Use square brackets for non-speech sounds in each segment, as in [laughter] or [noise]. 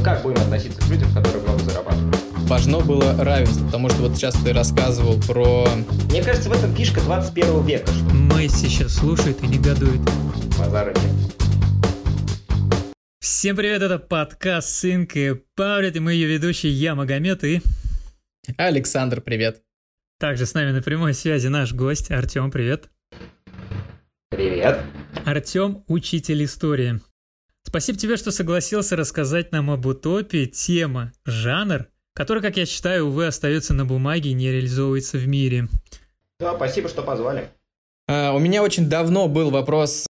мы как будем относиться к людям, которые много зарабатывают? Важно было равенство, потому что вот сейчас ты рассказывал про... Мне кажется, в этом фишка 21 века. Что Месси сейчас слушает и негодует. базара нет. Всем привет, это подкаст «Сынка и Павлет», и мы ее ведущие, я Магомед, и Александр, привет. также с нами на прямой связи наш гость Артем, привет. Привет. Артем – учитель истории. Спасибо тебе, что согласился рассказать нам об утопии, тема, жанр, который, как я считаю, увы, остается на бумаге и не реализовывается в мире. Да, спасибо, что позвали. А, у меня очень давно был вопрос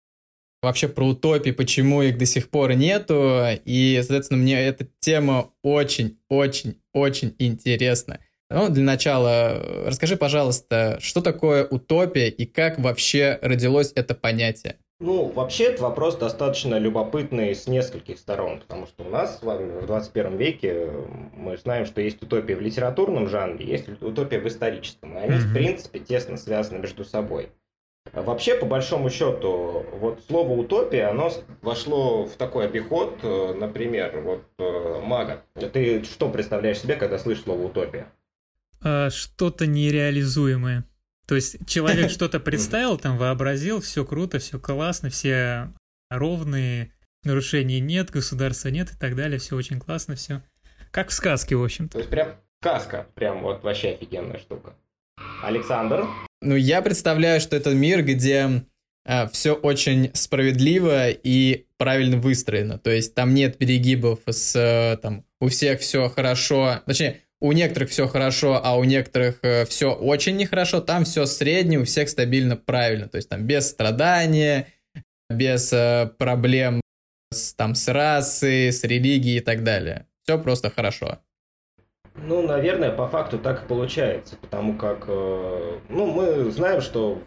вообще про утопии, почему их до сих пор нету, и, соответственно, мне эта тема очень-очень-очень интересна. Ну, для начала, э, расскажи, пожалуйста, что такое утопия и как вообще родилось это понятие? Ну, вообще, это вопрос достаточно любопытный с нескольких сторон, потому что у нас с вами в 21 веке э, мы знаем, что есть утопия в литературном жанре, есть утопия в историческом, и они, в принципе, тесно связаны между собой. Вообще, по большому счету, вот слово утопия, оно вошло в такой обиход, э, например, вот э, мага. Ты что представляешь себе, когда слышишь слово утопия? А, что-то нереализуемое. То есть человек [laughs] что-то представил, там вообразил, все круто, все классно, все ровные, нарушений нет, государства нет и так далее, все очень классно, все. Как в сказке, в общем-то. То есть прям сказка, прям вот вообще офигенная штука. Александр? Ну, я представляю, что это мир, где все очень справедливо и правильно выстроено. То есть там нет перегибов с э, там у всех все хорошо, точнее у некоторых все хорошо, а у некоторых все очень нехорошо. Там все среднее, у всех стабильно правильно. То есть там без страдания, без э, проблем с, там с расой, с религией и так далее. Все просто хорошо. Ну, наверное, по факту так и получается, потому как, э, ну, мы знаем, что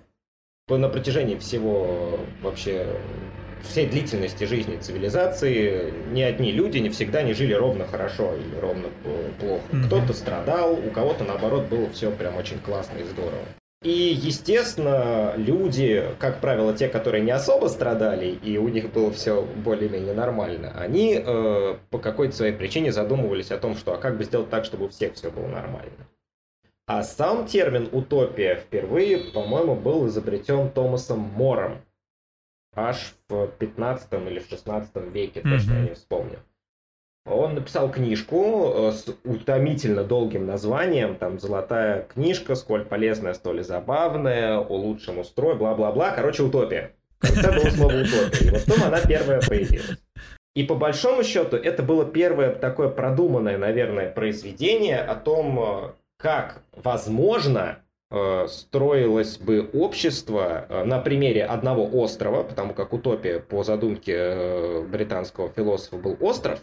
на протяжении всего вообще всей длительности жизни цивилизации ни одни люди не всегда не жили ровно хорошо или ровно плохо. Мгм. Кто-то страдал, у кого-то наоборот было все прям очень классно и здорово. И, естественно, люди, как правило, те, которые не особо страдали, и у них было все более-менее нормально, они э, по какой-то своей причине задумывались о том, что а как бы сделать так, чтобы у всех все было нормально. А сам термин «утопия» впервые, по-моему, был изобретен Томасом Мором. Аж в 15 или в 16 веке, точно я Мгм. не вспомню. Он написал книжку э, с утомительно долгим названием, там «Золотая книжка, сколь полезная, столь и забавная, о лучшем устрой, бла-бла-бла». Короче, утопия. В конце было слово «утопия». И вот там она первая появилась. И по большому счету это было первое такое продуманное, наверное, произведение о том, э, как возможно строилось бы общество э, на примере одного острова, потому как утопия по задумке э, британского философа был остров,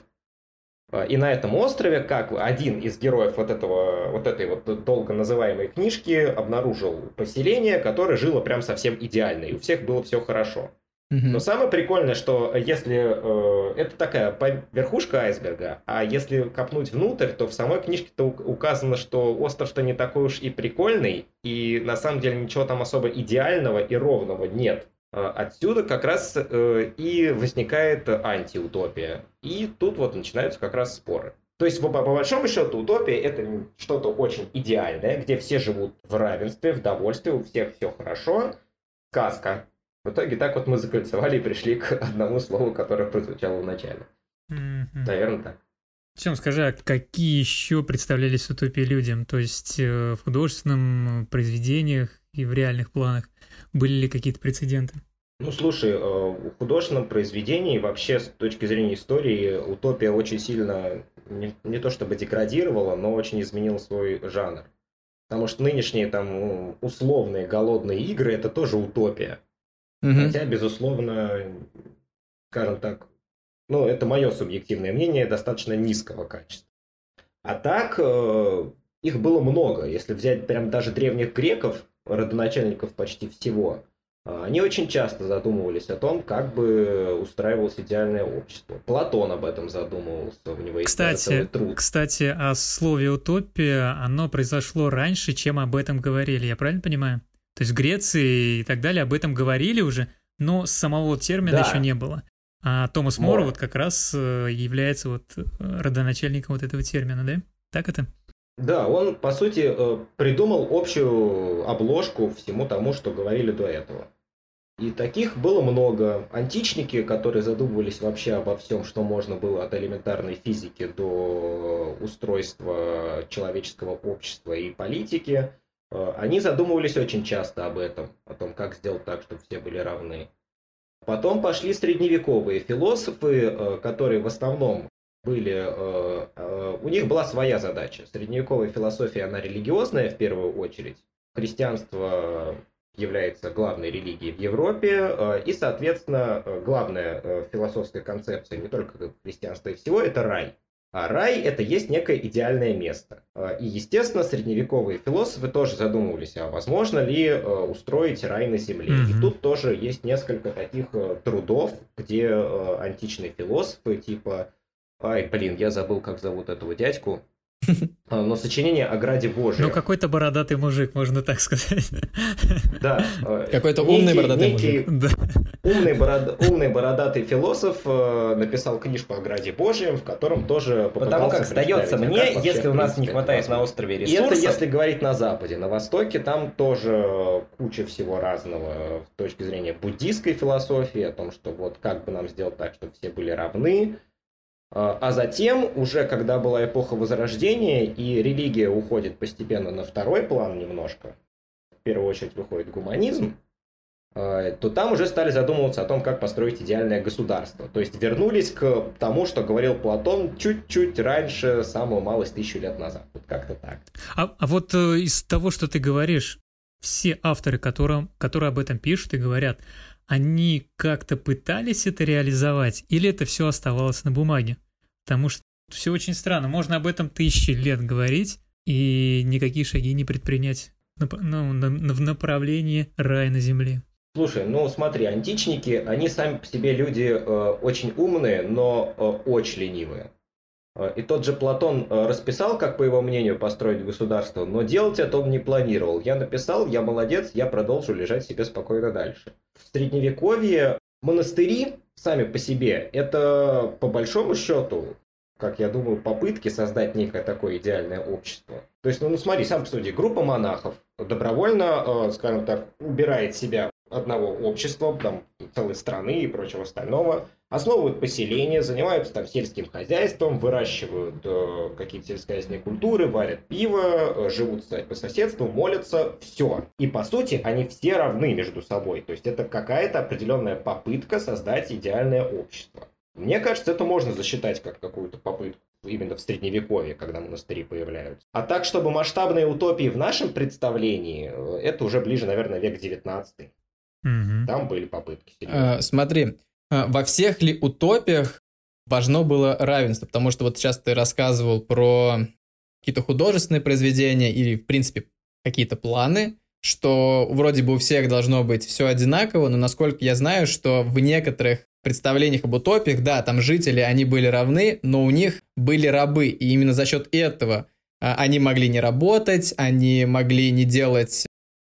Э, и на этом острове, как один из героев вот, этого, вот этой вот долго называемой книжки обнаружил поселение, которое жило прям совсем идеально, и у всех было все хорошо. Мгм. Но самое прикольное, что если э, это такая верхушка айсберга, а если копнуть внутрь, то в самой книжке-то указано, что остров-то не такой уж и прикольный, и на самом деле ничего там особо идеального и ровного нет. Э, Отсюда как раз э, и возникает антиутопия. И тут вот начинаются как раз споры. То есть, по, по большому счету, утопия это что-то очень идеальное, где все живут в равенстве, в довольстве, у всех все хорошо. Сказка. В итоге так вот мы закольцевали и пришли к одному слову, которое прозвучало в начале. Мгм. Наверное, так. Тем, скажи, а какие еще представлялись утопии людям? То есть э, в художественном э, произведениях и в реальных планах были ли какие-то прецеденты? Ну, слушай, э, в художественном произведении вообще с точки зрения истории утопия очень сильно не, не то чтобы деградировала, но очень изменила свой жанр. Потому что нынешние там условные голодные игры это тоже утопия. Мгм. Хотя, безусловно, скажем так, ну, это мое субъективное мнение, достаточно низкого качества. А так, э, их было много. Если взять прям даже древних греков, родоначальников почти всего, э, они очень часто задумывались о том, как бы устраивалось идеальное общество. Платон об этом задумывался, у него есть Кстати, труд. кстати, о слове утопия, оно произошло раньше, чем об этом говорили, я правильно понимаю? То есть в Греции и так далее об этом говорили уже, но самого термина Да. еще не было. А Томас Мор, вот как раз э, является вот э, родоначальником вот этого термина, да? Так это? Да, он, по сути, э, придумал общую обложку всему тому, что говорили до этого. И таких было много. Античники, которые задумывались вообще обо всем, что можно было от элементарной физики до устройства человеческого общества и политики, они задумывались очень часто об этом, о том, как сделать так, чтобы все были равны. Потом пошли средневековые философы, э, которые в основном были... Э, у них была своя задача. Средневековая философия, она религиозная в первую очередь. Христианство является главной религией в Европе, э, и, соответственно, э, главная э, философская концепция не только христианства и всего, это рай. А рай – это есть некое идеальное место. И, естественно, средневековые философы тоже задумывались, а возможно ли устроить рай на земле. Mm-hmm. И тут тоже есть несколько таких трудов, где античные философы, типа, ай, блин, я забыл, как зовут этого дядьку, а, [laughs] но сочинение о Граде Божьем. Ну, какой-то бородатый мужик, можно так сказать. Да. А, [laughs] какой-то умный бородатый мужик. Умный, бород... умный бородатый философ э, написал книжку о Граде Божьем, в котором тоже Потому как сдается мне, если у нас не хватает на острове ресурсов... И это если говорить на Западе. На Востоке там тоже куча всего разного с точки зрения буддийской философии, о том, что вот как бы нам сделать так, чтобы все были равны, а, а затем, уже когда была эпоха Возрождения, и религия уходит постепенно на второй план немножко, в первую очередь выходит гуманизм, а, то там уже стали задумываться о том, как построить идеальное государство. То есть вернулись к тому, что говорил Платон чуть-чуть раньше, самую малость тысячу лет назад. Вот как-то так. А, а вот э, из того, что ты говоришь, все авторы, которые, которые об этом пишут и говорят, они как-то пытались это реализовать, или это все оставалось на бумаге? Потому что все очень странно. Можно об этом тысячи лет говорить и никакие шаги не предпринять ну, в направлении рая на земле. Слушай, ну смотри, античники, они сами по себе люди э, очень умные, но э, очень ленивые. Э, и тот же Платон э, расписал, как по его мнению построить государство, но делать это он не планировал. Я написал, я молодец, я продолжу лежать себе спокойно дальше. В средневековье монастыри сами по себе это по большому счету, как я думаю, попытки создать некое такое идеальное общество. То есть, ну, ну смотри, сам посуди, группа монахов добровольно, э, скажем так, убирает себя одного общества, там, целой страны и прочего остального, основывают поселения, занимаются там сельским хозяйством, выращивают э, какие-то сельскохозяйственные культуры, варят пиво, э, живут по соседству, молятся, все. И по сути они все равны между собой. То есть это какая-то определенная попытка создать идеальное общество. Мне кажется, это можно засчитать как какую-то попытку именно в средневековье, когда монастыри появляются. А так, чтобы масштабные утопии в нашем представлении, э, это уже ближе, наверное, век 19 Угу. Там были попытки. А, смотри, а, во всех ли утопиях важно было равенство? Потому что вот сейчас ты рассказывал про какие-то художественные произведения или, в принципе, какие-то планы, что вроде бы у всех должно быть все одинаково, но насколько я знаю, что в некоторых представлениях об утопиях, да, там жители, они были равны, но у них были рабы, и именно за счет этого а, они могли не работать, они могли не делать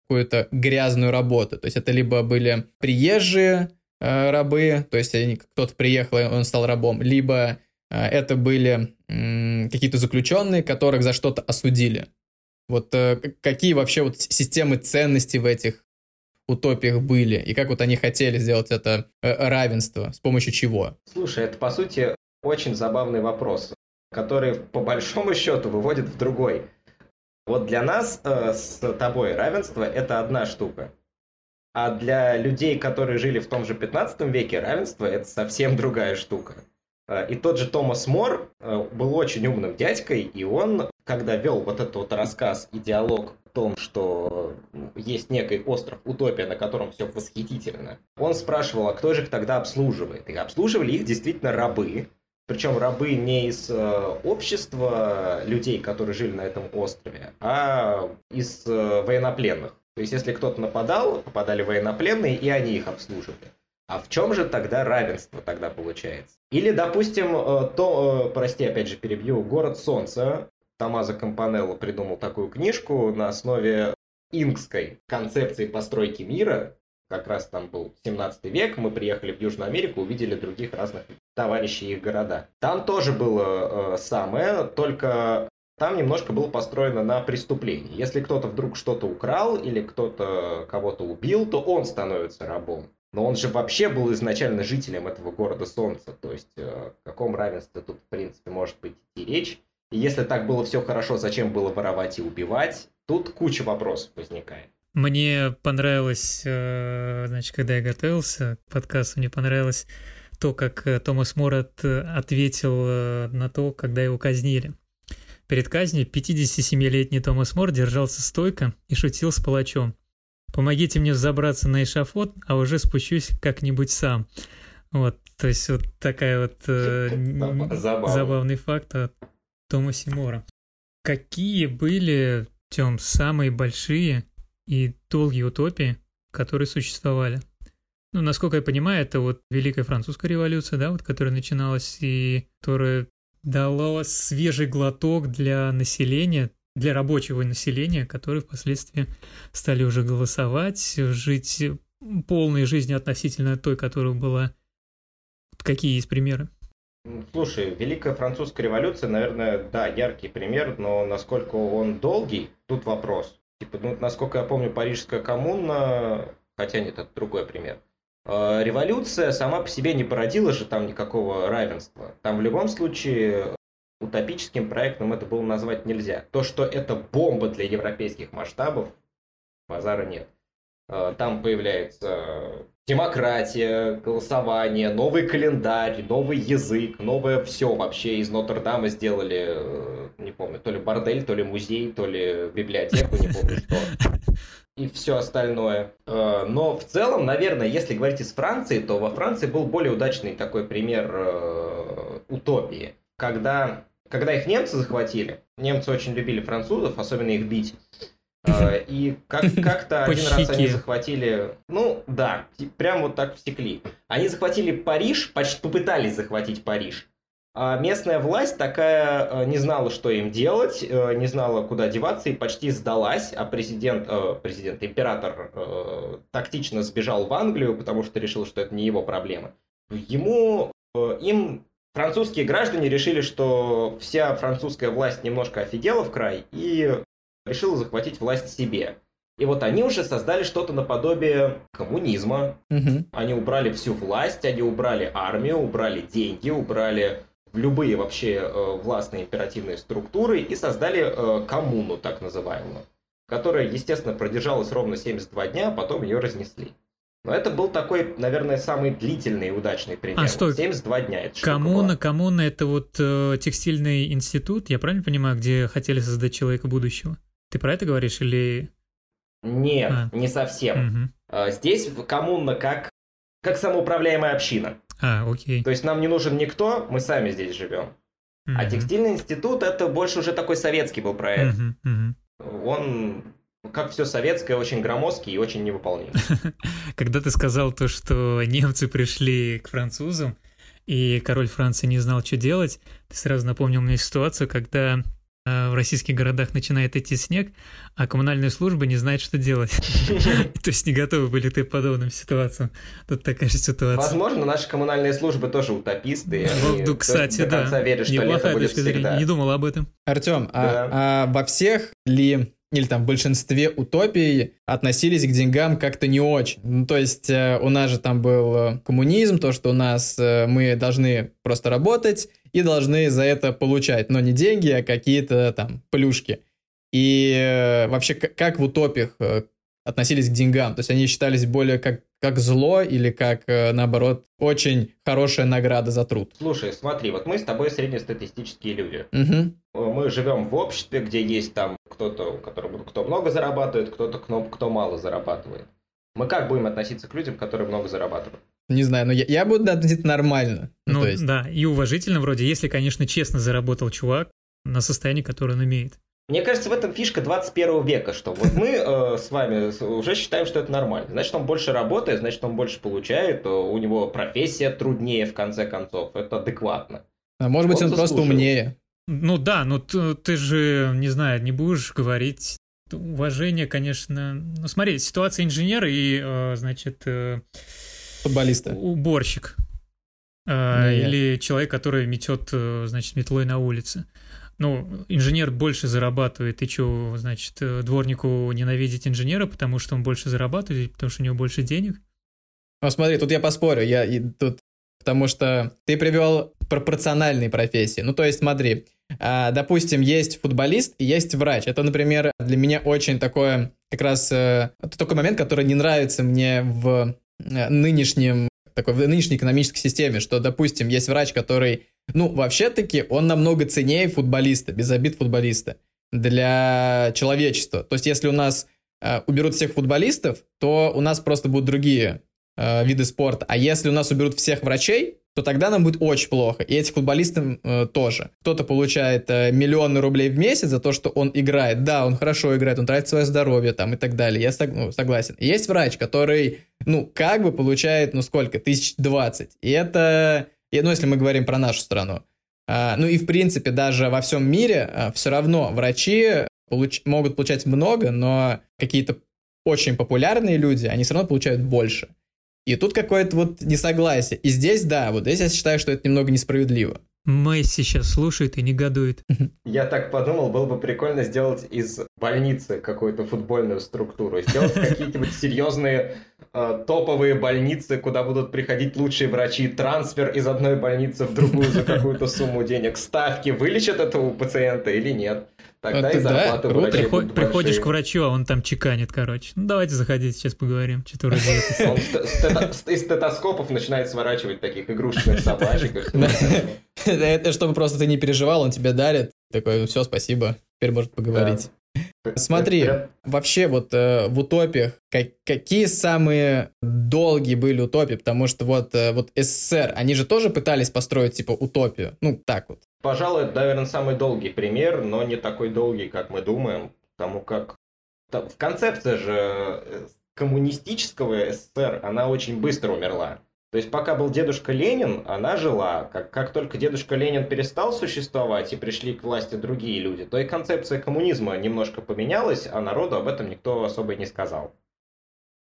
какую-то грязную работу. То есть это либо были приезжие э, рабы, то есть кто-то приехал, и он стал рабом, либо э, это были какие-то заключенные, которых за что-то осудили. Вот э, какие вообще вот системы ценностей в этих утопиях были, и как вот они хотели сделать это равенство, с помощью чего? Слушай, это по сути очень забавный вопрос, который по большому счету выводит в другой. Вот для нас э, с тобой равенство это одна штука. А для людей, которые жили в том же 15 веке, равенство это совсем [laughs] другая штука. Э, и тот же Томас Мор э, был очень умным дядькой, и он, когда вел вот этот вот рассказ и диалог о том, что есть некий остров Утопия, на котором все восхитительно, он спрашивал, а кто же их тогда обслуживает? И обслуживали их действительно рабы, причем рабы не из э, общества людей, которые жили на этом острове, а из э, военнопленных. То есть, если кто-то нападал, попадали военнопленные, и они их обслуживали. А в чем же тогда равенство тогда получается? Или, допустим, э, то, э, прости, опять же перебью, «Город солнца». Томазо Кампанелло придумал такую книжку на основе инкской концепции постройки мира, как раз там был 17 век, мы приехали в Южную Америку, увидели других разных товарищей их города. Там тоже было э, самое, только там немножко было построено на преступлении. Если кто-то вдруг что-то украл или кто-то кого-то убил, то он становится рабом. Но он же вообще был изначально жителем этого города Солнца. То есть э, о каком равенстве тут, в принципе, может быть идти речь. И если так было все хорошо, зачем было воровать и убивать? Тут куча вопросов возникает. Мне понравилось, э, значит, когда я готовился к подкасту, мне понравилось то, как э, Томас Морат ответил на то, когда его казнили. Перед казнью 57-летний Томас Мор держался стойко и шутил с палачом. «Помогите мне взобраться на эшафот, а уже спущусь как-нибудь сам». Вот, то есть вот такая вот э, забавный факт от Томасе Мора. Какие были, Тем, самые большие и долгие утопии, которые существовали? Ну, насколько я понимаю, это вот Великая Французская революция, да, вот, которая начиналась и которая дало свежий глоток для населения, для рабочего населения, которые впоследствии стали уже голосовать, жить полной жизнью относительно той, которая была. Какие есть примеры? Слушай, Великая Французская революция, наверное, да, яркий пример, но насколько он долгий, тут вопрос. Типа, ну, насколько я помню, Парижская коммуна, хотя нет, это другой пример – революция сама по себе не породила же там никакого равенства. Там в любом случае утопическим проектом это было назвать нельзя. То, что это бомба для европейских масштабов, базара нет. Э, там появляется демократия, голосование, новый календарь, новый язык, новое все вообще из Нотр-Дама сделали, э, не помню, то ли бордель, то ли музей, то ли библиотеку, не помню что. [laughs] и все остальное. Э, но в целом, наверное, если говорить из Франции, то во Франции был более удачный такой пример э, утопии. Когда, когда их немцы захватили, немцы очень любили французов, особенно их бить. Э, и как, [laughs] как-то один раз они захватили, ну да, прям вот так всекли. Они захватили Париж, почти попытались захватить Париж. А местная власть такая э, не знала, что им делать, э, не знала, куда деваться и почти сдалась, а президент, э, президент, император тактично сбежал в Англию, потому что решил, что это не его проблема. Ему, им французские граждане решили, что вся французская власть немножко офигела в край и решила захватить власть себе. И вот они уже создали что-то наподобие коммунизма. Угу. Они убрали всю власть, они убрали армию, убрали деньги, убрали в любые вообще э, властные императивные структуры и создали э, коммуну, так называемую, которая, естественно, продержалась ровно 72 дня, а потом ее разнесли. Но это был такой, наверное, самый длительный и удачный пример. А, стой. 72 дня. Это коммуна, коммуна – это вот э, текстильный институт, я правильно понимаю, где хотели создать человека будущего? Ты про это говоришь или... Нет, а. не совсем. Угу. Здесь коммуна как, как самоуправляемая община. А, окей. То есть нам не нужен никто, мы сами здесь живем. Mm-hmm. А текстильный институт это больше уже такой советский был проект. Mm-hmm. Mm-hmm. Он как все советское, очень громоздкий и очень невыполнимый. [laughs] Когда ты сказал то, что немцы пришли к французам, и король Франции не знал, что делать, ты сразу напомнил мне ситуацию, когда в российских городах начинает идти снег, а коммунальная служба не знает, что делать. [laughs] То есть не готовы были к подобным ситуациям. Тут такая же ситуация. Возможно, наши коммунальные службы тоже утописты. Ну, кстати, да. Неплохая точка зрения. Не думал об этом. Артем, а, а во всех ли или там в большинстве утопий относились к деньгам как-то не очень. Ну, то есть э, у нас же там был э, коммунизм, то, что у нас э, мы должны просто работать и должны за это получать, но не деньги, а какие-то там плюшки. И вообще, как в утопиях относились к деньгам? То есть они считались более как как зло или как, наоборот, очень хорошая награда за труд. Слушай, смотри, вот мы с тобой среднестатистические люди. Угу. Мы живем в обществе, где есть там кто-то, который, кто много зарабатывает, кто-то, кто, кто мало зарабатывает. Мы как будем относиться к людям, которые много зарабатывают? Не знаю, но я, я буду относиться нормально. Ну, ну есть... да, и уважительно вроде, если, конечно, честно заработал чувак на состояние, которое он имеет. Мне кажется, в этом фишка 21 века, что вот мы э, с вами уже считаем, что это нормально. Значит, он больше работает, значит, он больше получает, у него профессия труднее, в конце концов. Это адекватно. А может быть, он, он просто умнее. Ну да, ну ты, ты же, не знаю, не будешь говорить уважение, конечно... Ну, смотри, ситуация инженера и, э, значит... Э, Футболиста. Уборщик. Э, или человек, который метет, э, значит, метлой на улице. Ну, инженер больше зарабатывает, и что, значит, э, дворнику ненавидеть инженера, потому что он больше зарабатывает, потому что у него больше денег? Ну, смотри, тут я поспорю, я и тут, потому что ты привел пропорциональные профессии. Ну, то есть, смотри, а, допустим, есть футболист и есть врач. Это, например, для меня очень такое, как раз, это такой момент, который не нравится мне в нынешнем такой в нынешней экономической системе, что, допустим, есть врач, который, ну, вообще-таки, он намного ценнее футболиста, без обид футболиста, для человечества. То есть, если у нас э, уберут всех футболистов, то у нас просто будут другие э, виды спорта. А если у нас уберут всех врачей, то тогда нам будет очень плохо. И этих футболистам э, тоже. Кто-то получает э, миллионы рублей в месяц за то, что он играет. Да, он хорошо играет, он тратит свое здоровье там и так далее. Я сог, ну, согласен. есть врач, который, ну, как бы получает, ну, сколько? Тысяч двадцать. И это, и, ну, если мы говорим про нашу страну. А, ну и, в принципе, даже во всем мире а, все равно врачи получ- могут получать много, но какие-то очень популярные люди, они все равно получают больше. И тут какое-то вот несогласие. И здесь, да, вот здесь я считаю, что это немного несправедливо. Месси сейчас слушает и негодует. Я так подумал, было бы прикольно сделать из больницы какую-то футбольную структуру. Сделать какие-нибудь [laughs] серьезные э, топовые больницы, куда будут приходить лучшие врачи. Трансфер из одной больницы в другую за какую-то сумму денег. Ставки вылечат этого пациента или нет. Тогда это, и зарплаты да, врачей Приход, Приходишь к врачу, а он там чеканит, короче. Ну, давайте заходите, сейчас поговорим, что [laughs] ты Он из стетоскопов начинает сворачивать таких игрушечных собачек. [laughs] Это чтобы просто ты не переживал, он тебе дарит. Такой, «Ну, все, спасибо, теперь может поговорить. Смотри, вообще вот э, в утопиях как, какие самые долгие были утопии? Потому что вот, э, вот СССР, они же тоже пытались построить типа утопию. Ну, так вот. Пожалуй, это, наверное, самый долгий пример, но не такой долгий, как мы думаем, потому как в концепция же э, коммунистического СССР, она очень быстро умерла. То есть пока был дедушка Ленин, она жила. Как, как только дедушка Ленин перестал существовать и пришли к власти другие люди, то и концепция коммунизма немножко поменялась, а народу об этом никто особо не сказал.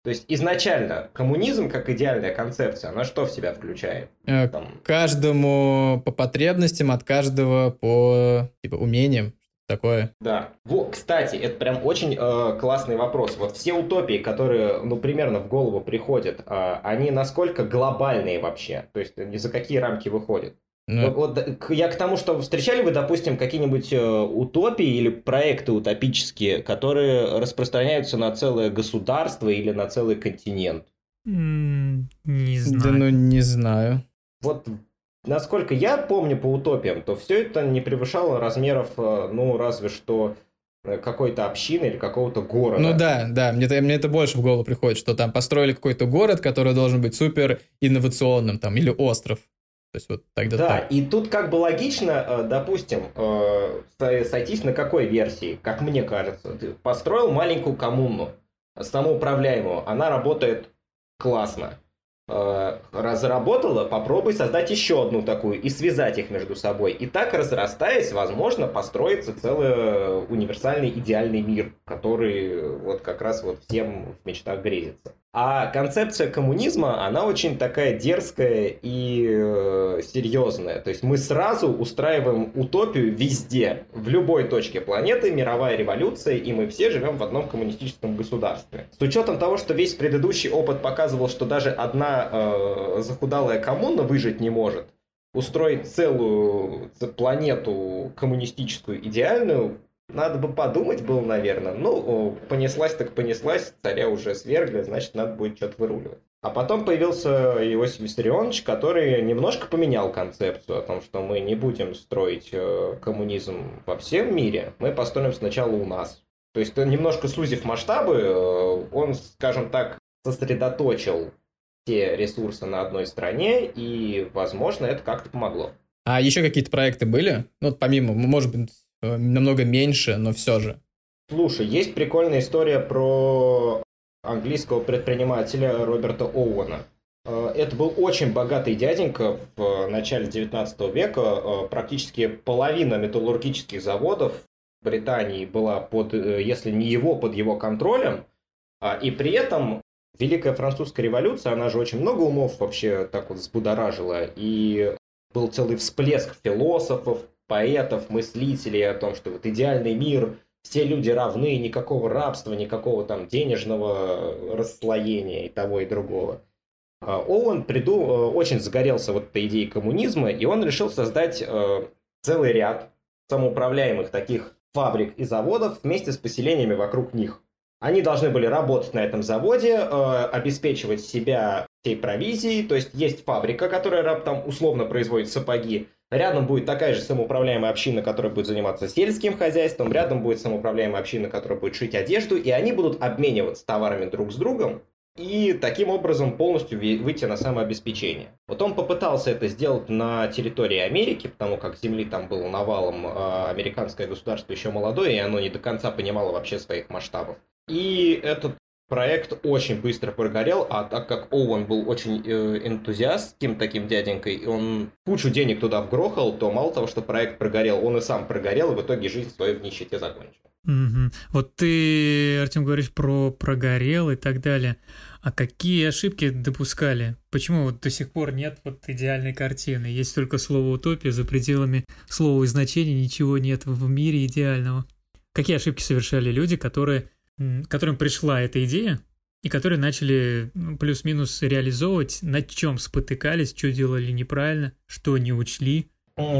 То есть изначально коммунизм как идеальная концепция, она что в себя включает? Э, Там... Каждому по потребностям, от каждого по типа, умениям такое. Да. Во, кстати, это прям очень э, классный вопрос. Вот все утопии, которые, ну, примерно в голову приходят, э, они насколько глобальные вообще? То есть ни за какие рамки выходят? Ну, вот, вот я к тому, что встречали вы, допустим, какие-нибудь э, утопии или проекты утопические, которые распространяются на целое государство или на целый континент? Не знаю. Да ну не знаю. Вот насколько я помню по утопиям, то все это не превышало размеров, э, ну, разве что э, какой-то общины или какого-то города. Ну да, да, мне, мне это больше в голову приходит, что там построили какой-то город, который должен быть супер инновационным, там, или остров. То есть вот тогда да, так. и тут как бы логично, э, допустим, сойтись на какой версии, как мне кажется. Ты построил маленькую коммуну, самоуправляемую, она работает классно. Э, разработала, попробуй создать еще одну такую и связать их между собой. И так, разрастаясь, возможно, построится целый универсальный идеальный мир, который вот как раз вот всем в мечтах грезится. А концепция коммунизма, она очень такая дерзкая и э, серьезная. То есть мы сразу устраиваем утопию везде, в любой точке планеты, мировая революция, и мы все живем в одном коммунистическом государстве. С учетом того, что весь предыдущий опыт показывал, что даже одна э, захудалая коммуна выжить не может, устроить целую планету коммунистическую идеальную надо бы подумать было, наверное. Ну, понеслась так понеслась, царя уже свергли, значит, надо будет что-то выруливать. А потом появился Иосиф Виссарионович, который немножко поменял концепцию о том, что мы не будем строить э, коммунизм во всем мире, мы построим сначала у нас. То есть, немножко сузив масштабы, э, он, скажем так, сосредоточил все ресурсы на одной стране, и, возможно, это как-то помогло. А еще какие-то проекты были? Ну, помимо, может быть, Э, намного меньше, но все же. Слушай, есть прикольная история про английского предпринимателя Роберта Оуэна. Э, это был очень богатый дяденька в начале 19 века. Э, практически половина металлургических заводов Британии была под, э, если не его, под его контролем, а, и при этом Великая Французская революция, она же очень много умов вообще так вот взбудоражила, и был целый всплеск философов, поэтов, мыслителей о том, что вот идеальный мир, все люди равны, никакого рабства, никакого там денежного расслоения и того и другого. А, Оуэн приду, э, очень загорелся вот этой идеей коммунизма, и он решил создать э, целый ряд самоуправляемых таких фабрик и заводов вместе с поселениями вокруг них. Они должны были работать на этом заводе, э, обеспечивать себя всей провизией, то есть есть фабрика, которая там условно производит сапоги, рядом будет такая же самоуправляемая община, которая будет заниматься сельским хозяйством, рядом будет самоуправляемая община, которая будет шить одежду, и они будут обмениваться товарами друг с другом, и таким образом полностью выйти на самообеспечение. Вот он попытался это сделать на территории Америки, потому как земли там было навалом, а американское государство еще молодое, и оно не до конца понимало вообще своих масштабов. И этот проект очень быстро прогорел, а так как Оуэн был очень э, энтузиастским таким дяденькой, и он кучу денег туда вгрохал, то мало того, что проект прогорел, он и сам прогорел, и в итоге жизнь свою в нищете закончил. Угу. Вот ты, Артем, говоришь про прогорел и так далее. А какие ошибки допускали? Почему вот до сих пор нет вот идеальной картины? Есть только слово утопия, за пределами слова и значения ничего нет в мире идеального. Какие ошибки совершали люди, которые, которым пришла эта идея, и которые начали ну, плюс-минус реализовывать, над чем спотыкались, что делали неправильно, что не учли?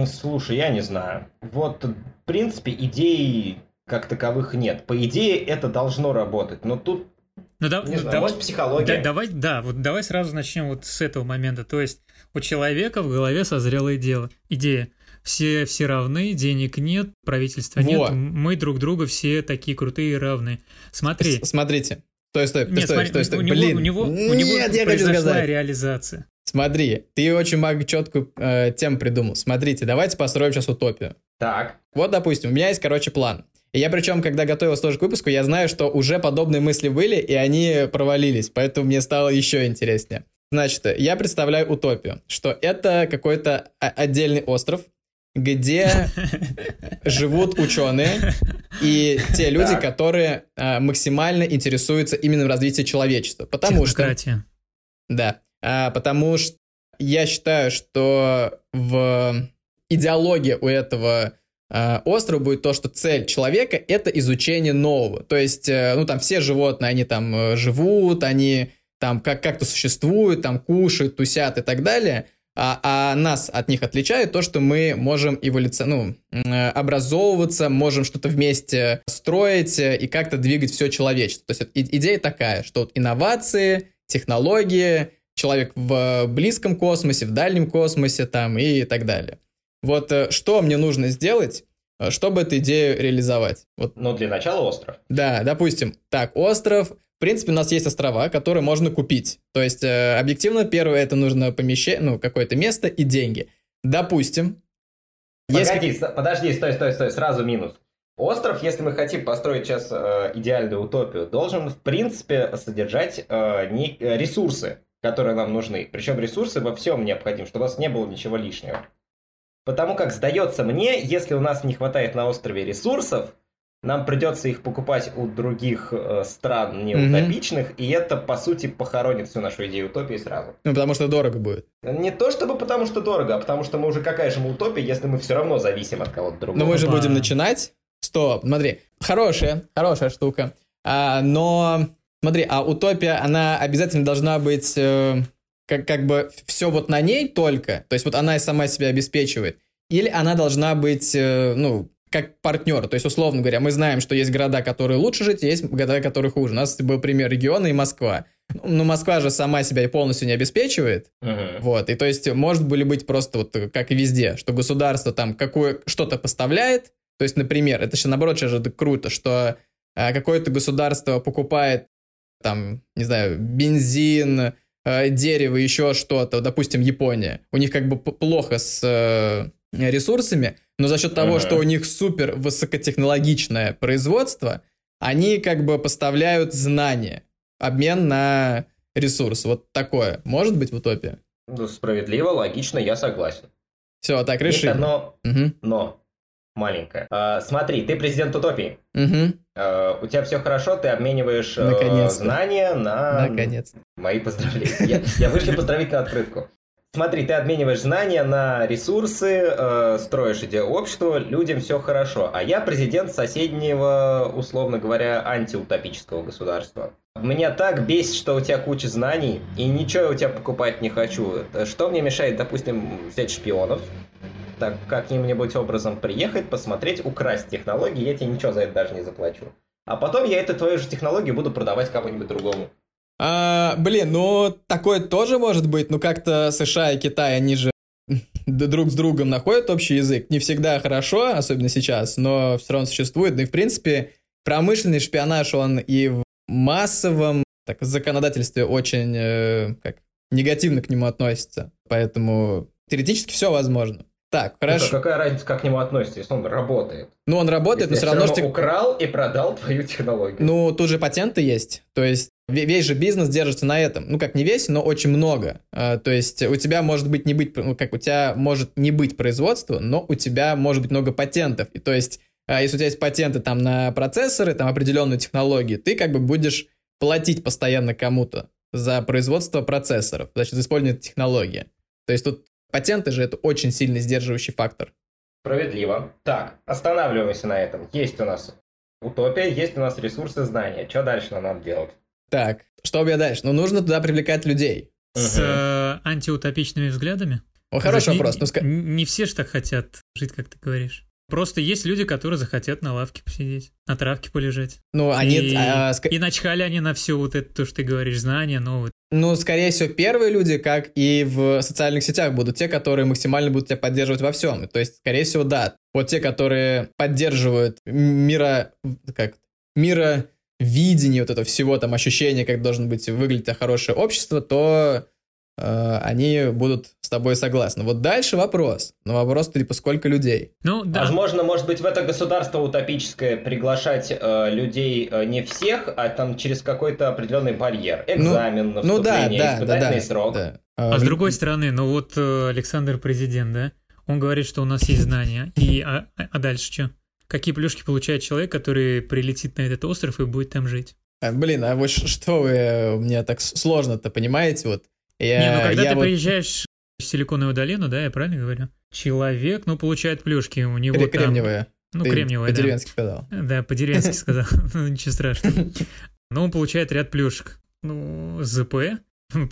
Слушай, я не знаю. Вот, в принципе, идеи как таковых нет. По идее, это должно работать, но тут ну, да, не знаю, давай, может, психология. Да, давай, да, вот давай сразу начнем вот с этого момента. То есть у человека в голове созрела идея. идея. Все, все равны, денег нет, правительства Во. нет, мы друг друга все такие крутые и равные. Смотри. С Смотрите. Стой, стой, Нет, стой, смотри, стой, стой. У него, Блин. У него, у него Нет, я хочу сказать. реализация. Смотри, ты очень много четкую э, тему придумал. Смотрите, давайте построим сейчас утопию. Так. Вот, допустим, у меня есть, короче, план. И я причем, когда готовился тоже к выпуску, я знаю, что уже подобные мысли были, и они провалились, поэтому мне стало еще интереснее. Значит, я представляю утопию, что это какой-то отдельный остров, где [laughs] живут ученые и те люди, которые а, максимально интересуются именно развитием человечества. Потому что... Да. А, потому что я считаю, что в идеологии у этого Э, остров будет то, что цель человека — это изучение нового. То есть, э, ну, там все животные, они там э, живут, они там как- как-то существуют, там кушают, тусят и так далее, а, а нас от них отличает то, что мы можем эволюци... ну, образовываться, можем что-то вместе строить и как-то двигать все человечество. То есть идея такая, что вот инновации, технологии, человек в близком космосе, в дальнем космосе там и так далее. Вот э, что мне нужно сделать, э, чтобы эту идею реализовать? Вот. Ну, для начала остров. Да, допустим. Так, остров. В принципе, у нас есть острова, которые можно купить. То есть, э, объективно, первое, это нужно помещение, ну, какое-то место и деньги. Допустим. Погоди, есть... подожди, стой, стой, стой, сразу минус. Остров, если мы хотим построить сейчас э, идеальную утопию, должен, в принципе, содержать э, не, ресурсы, которые нам нужны. Причем ресурсы во всем необходим, чтобы у нас не было ничего лишнего. Потому как, сдается мне, если у нас не хватает на острове ресурсов, нам придется их покупать у других э, стран неутопичных, mm-hmm. и это, по сути, похоронит всю нашу идею утопии сразу. Ну, потому что дорого будет. Не то чтобы потому что дорого, а потому что мы уже какая же мы утопия, если мы все равно зависим от кого-то другого. Но мы же будем начинать. Стоп, смотри, хорошая, хорошая штука. А, но, смотри, а утопия, она обязательно должна быть... Э как, как бы все вот на ней только, то есть вот она и сама себя обеспечивает, или она должна быть, э, ну, как партнер. То есть, условно говоря, мы знаем, что есть города, которые лучше жить, есть города, которые хуже. У нас был пример региона и Москва. Ну, Москва же сама себя полностью не обеспечивает. Uh-huh. Вот. И то есть, может были быть просто вот как и везде, что государство там какое что-то поставляет. То есть, например, это же наоборот же круто, что а, какое-то государство покупает там, не знаю, бензин, э, дерево, еще что-то, допустим, Япония, у них как бы плохо с э, ресурсами, но за счет того, ага. что у них супер высокотехнологичное производство, они как бы поставляют знания, обмен на ресурс. Вот такое. Может быть в утопии? Ну, справедливо, логично, я согласен. Все, так решили. но, угу. но маленькая. Э, смотри, ты президент утопии. Угу. Э, у тебя все хорошо, ты обмениваешь э, знания на... Наконец. Мои поздравления. Я, я вышли поздравительную открытку. Смотри, ты обмениваешь знания на ресурсы, э, строишь идею общества, людям все хорошо. А я президент соседнего, условно говоря, антиутопического государства. Меня так бесит, что у тебя куча знаний, и ничего я у тебя покупать не хочу. Что мне мешает, допустим, взять шпионов, так каким-нибудь образом приехать, посмотреть, украсть технологии, я тебе ничего за это даже не заплачу. А потом я эту твою же технологию буду продавать кому-нибудь другому. А, блин, ну такое тоже может быть, ну как-то США и Китай, они же друг с другом находят общий язык. Не всегда хорошо, особенно сейчас, но все равно существует. Ну и в принципе промышленный шпионаж, он и в массовом так, законодательстве очень э, как, негативно к нему относится. Поэтому теоретически все возможно. Так, хорошо. Это какая разница, как к нему относится, если он работает? Ну, он работает, если но все равно... Равно украл и продал твою технологию. Ну, тут же патенты есть. То есть весь же бизнес держится на этом. Ну, как не весь, но очень много. А, то есть у тебя может быть не быть, ну, как у тебя может не быть производства, но у тебя может быть много патентов. И то есть, а, если у тебя есть патенты там на процессоры, там определенную технологию, ты как бы будешь платить постоянно кому-то за производство процессоров, значит, за использование технологии. То есть тут Патенты же это очень сильный сдерживающий фактор. Справедливо. Так, останавливаемся на этом. Есть у нас утопия, есть у нас ресурсы знания. Что дальше нам надо делать? Так, что дальше? Ну, нужно туда привлекать людей. С э, антиутопичными взглядами? О, хороший вопрос. Не, ну, не все же так хотят жить, как ты говоришь. Просто есть люди, которые захотят на лавке посидеть, на травке полежать. Ну, они... И, а, ск... и начхали они на все вот это, то, что ты говоришь, знания, новые. Ну, скорее всего, первые люди, как и в социальных сетях, будут те, которые максимально будут тебя поддерживать во всем. То есть, скорее всего, да. Вот те, которые поддерживают мира... Как? Мира видение вот этого всего, там, ощущения, как должен быть выглядеть хорошее общество, то Э, они будут с тобой согласны. Вот дальше вопрос. Но вопрос типа сколько людей? Ну, да. Возможно, может быть, в это государство утопическое приглашать э, людей э, не всех, а там через какой-то определенный барьер. Ну, Экзамен, ну, ну да, да, испытательный да, да, срок. Да. А, а с другой стороны, ну вот э, Александр президент, да? Он говорит, что у нас есть знания. И, а, а дальше что? Какие плюшки получает человек, который прилетит на этот остров и будет там жить? А, блин, а вот что вы, мне так сложно-то, понимаете, вот я, не, ну когда ты вот... приезжаешь в Силиконовую долину, да, я правильно говорю? Человек, ну, получает плюшки, у него Кре- Кремниевая. Ну, ты кремниевая, по-деревенски да. сказал. Да, по-деревенски сказал. [laughs] [laughs] Ну, ничего страшного. Но он получает ряд плюшек. Ну, ЗП,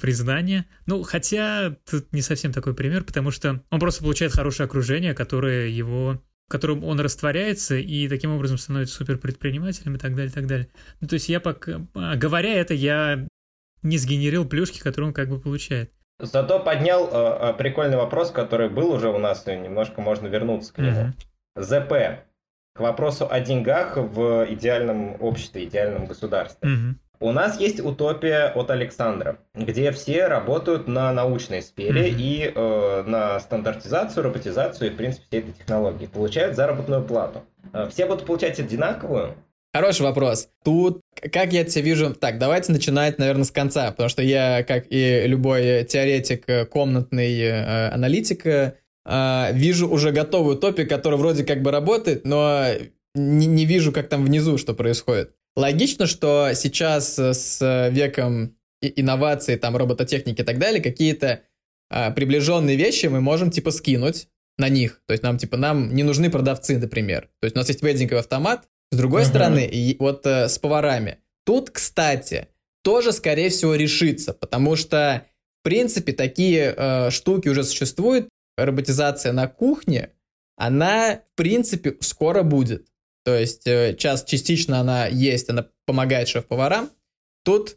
признание. Ну, хотя тут не совсем такой пример, потому что он просто получает хорошее окружение, которое его в котором он растворяется и таким образом становится супер предпринимателем и так далее, и так далее. Ну, то есть я пока, а, говоря это, я не сгенерил плюшки, которые он как бы получает. Зато поднял э, э прикольный вопрос, который был уже у нас, и немножко можно вернуться к нему. Uh-huh. ЗП. К вопросу о деньгах в идеальном обществе, идеальном государстве. Uh-huh. У нас есть утопия от Александра, где все работают на научной сфере mm-hmm. и э, на стандартизацию, роботизацию и, в принципе, все эти технологии. Получают заработную плату. Э, все будут получать одинаковую, Хороший вопрос. Тут, как я тебя вижу... Так, давайте начинать, наверное, с конца, потому что я, как и любой теоретик, э, комнатный э, аналитик, э, вижу уже готовую утопию, которая вроде как бы работает, но не, не вижу, как там внизу что происходит. Логично, что сейчас с веком инноваций, там, робототехники и так далее, какие-то а, приближенные вещи мы можем, типа, скинуть на них. То есть нам, типа, нам не нужны продавцы, например. То есть у нас есть вейдинговый автомат, с другой uh-huh. стороны, и вот э, с поварами. Тут, кстати, тоже, скорее всего, решится, потому что, в принципе, такие э, штуки уже существуют. Роботизация на кухне, она, в принципе, скоро будет. То есть, э, час частично она есть, она помогает шеф-поварам. Тут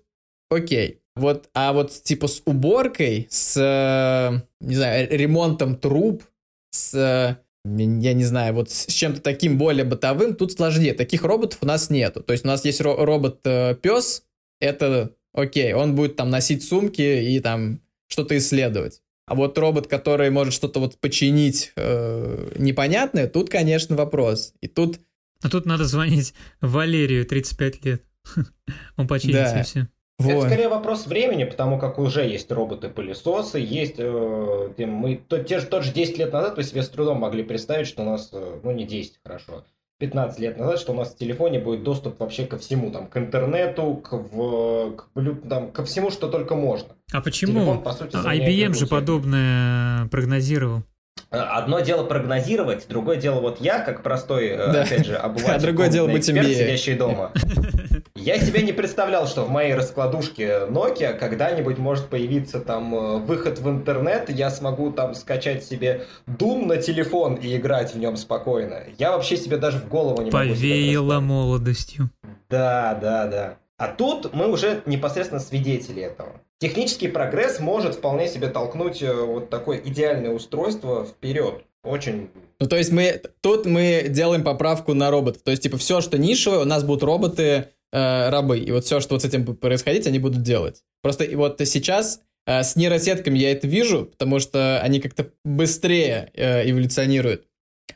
окей. Вот, а вот типа с уборкой, с, э, не знаю, ремонтом труб, с э, я не знаю, вот с чем-то таким более бытовым тут сложнее. Таких роботов у нас нету. То есть у нас есть ро- робот-пес, это окей, он будет там носить сумки и там что-то исследовать. А вот робот, который может что-то вот починить э, непонятное, тут, конечно, вопрос. И тут... А тут надо звонить Валерию, 35 лет. [laughs] Он починит да. все. Вот. Это скорее вопрос времени, потому как уже есть роботы-пылесосы, есть э, мы то, те, тот же 10 лет назад вы себе с трудом могли представить, что у нас, э, ну не 10, хорошо, 15 лет назад, что у нас в телефоне будет доступ вообще ко всему, там, к интернету, к, в, к, там, ко всему, что только можно. А почему? Телефон, по сути, IBM же подобное прогнозировал. Одно дело прогнозировать, другое дело вот я, как простой, э, да. опять же, [laughs] обыватель, а другое дело быть эксперт, сидящий дома. [laughs] Я себе не представлял, что в моей раскладушке Nokia когда-нибудь может появиться там э, выход в интернет, я смогу там скачать себе Doom на телефон и играть в нем спокойно. Я вообще себе даже в голову не могу Повеяло молодостью. Да, да, да. А тут мы уже непосредственно свидетели этого. Технический прогресс может вполне себе толкнуть э, вот такое идеальное устройство вперед. Очень ну, то есть мы тут мы делаем поправку на роботов. То есть, типа, все, что нишевое, у нас будут роботы э, рабы. И вот все, что вот с этим будет происходить, они будут делать. Просто и вот сейчас э, с нейросетками я это вижу, потому что они как-то быстрее э, эволюционируют.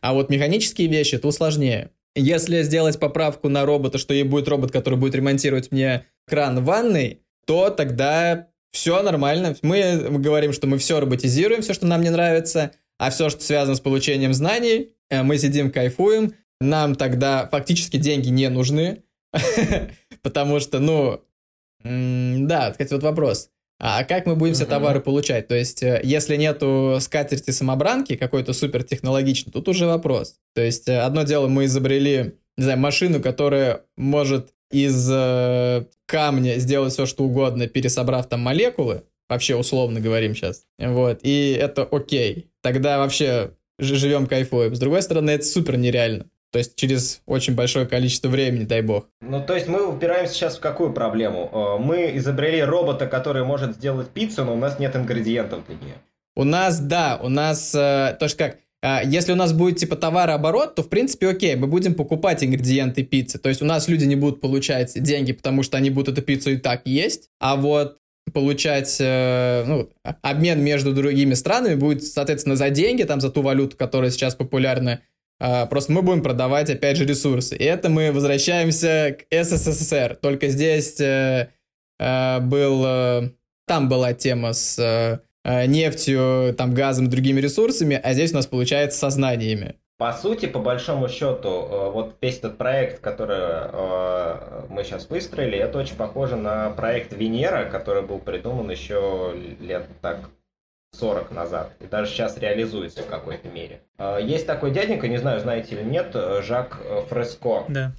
А вот механические вещи, это сложнее. Если сделать поправку на робота, что ей будет робот, который будет ремонтировать мне кран в ванной, то тогда все нормально. Мы говорим, что мы все роботизируем, все, что нам не нравится, а все, что связано с получением знаний, э, мы сидим, кайфуем. Нам тогда фактически деньги не нужны, [laughs] потому что, ну, да, кстати, вот вопрос. А как мы будем все товары получать? То есть, э, если нету скатерти самобранки какой-то супертехнологичной, тут уже вопрос. То есть, э, одно дело, мы изобрели, не знаю, машину, которая может из э, камня сделать все, что угодно, пересобрав там молекулы, вообще условно говорим сейчас, вот, и это окей. Тогда вообще живем кайфуем. С другой стороны, это супер нереально. То есть через очень большое количество времени, дай бог. Ну, то есть мы упираемся сейчас в какую проблему? Э, мы изобрели робота, который может сделать пиццу, но у нас нет ингредиентов для нее. У нас, да, у нас, э, то есть как, если у нас будет типа товарооборот, то в принципе окей, мы будем покупать ингредиенты пиццы. То есть у нас люди не будут получать деньги, потому что они будут эту пиццу и так есть. А вот получать э, ну, обмен между другими странами будет, соответственно, за деньги, там, за ту валюту, которая сейчас популярна. Э, просто мы будем продавать, опять же, ресурсы. И это мы возвращаемся к СССР. Только здесь э, э, был... Там была тема с нефтью, там, газом и другими ресурсами, а здесь у нас получается сознаниями. По сути, по большому счету, э, вот весь этот проект, который э, мы сейчас выстроили, это очень похоже на проект Венера, который был придуман еще лет так 40 назад, и даже сейчас реализуется в какой-то мере. Есть такой дяденька, не знаю, знаете или нет, Жак Фреско. Да.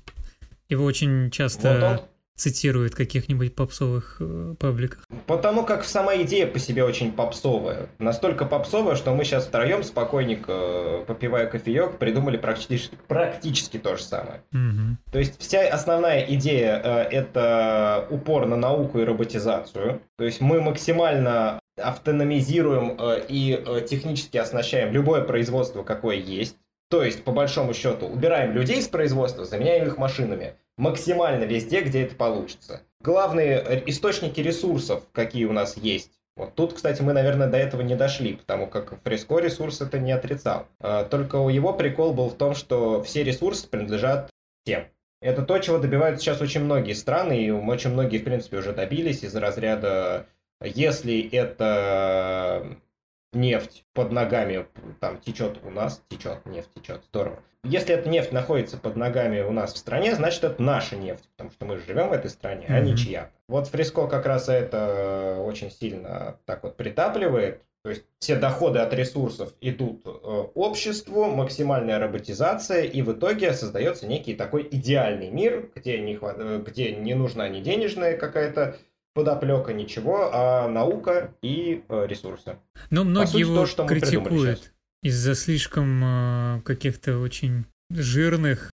Его очень часто вот он цитирует каких-нибудь попсовых э, пабликах. Потому как сама идея по себе очень попсовая. Настолько попсовая, что мы сейчас втроем спокойненько, э, попивая кофеек, придумали практически, практически то же самое. Угу. То есть вся основная идея э, это упор на науку и роботизацию. То есть мы максимально автономизируем и технически оснащаем любое производство, какое есть. То есть, по большому счету, убираем людей с производства, заменяем их машинами максимально везде, где это получится. Главные источники ресурсов, какие у нас есть. Вот тут, кстати, мы, наверное, до этого не дошли, потому как Фреско ресурс это не отрицал. А, только его прикол был в том, что все ресурсы принадлежат всем. Это то, чего добиваются сейчас очень многие страны, и очень многие, в принципе, уже добились из разряда, если это нефть под ногами там течет у нас, течет, нефть течет, здорово. Если эта нефть находится под ногами у нас в стране, значит это наша нефть, потому что мы живем в этой стране, mm-hmm. а не чья. Вот Фриско как раз это очень сильно так вот притапливает. То есть все доходы от ресурсов идут э, обществу, максимальная роботизация, и в итоге создается некий такой идеальный мир, где не, хват... где не нужна ни денежная какая-то подоплека ничего, а наука и э, ресурсы. Но многие сути, его то, что критикуют из-за слишком э, каких-то очень жирных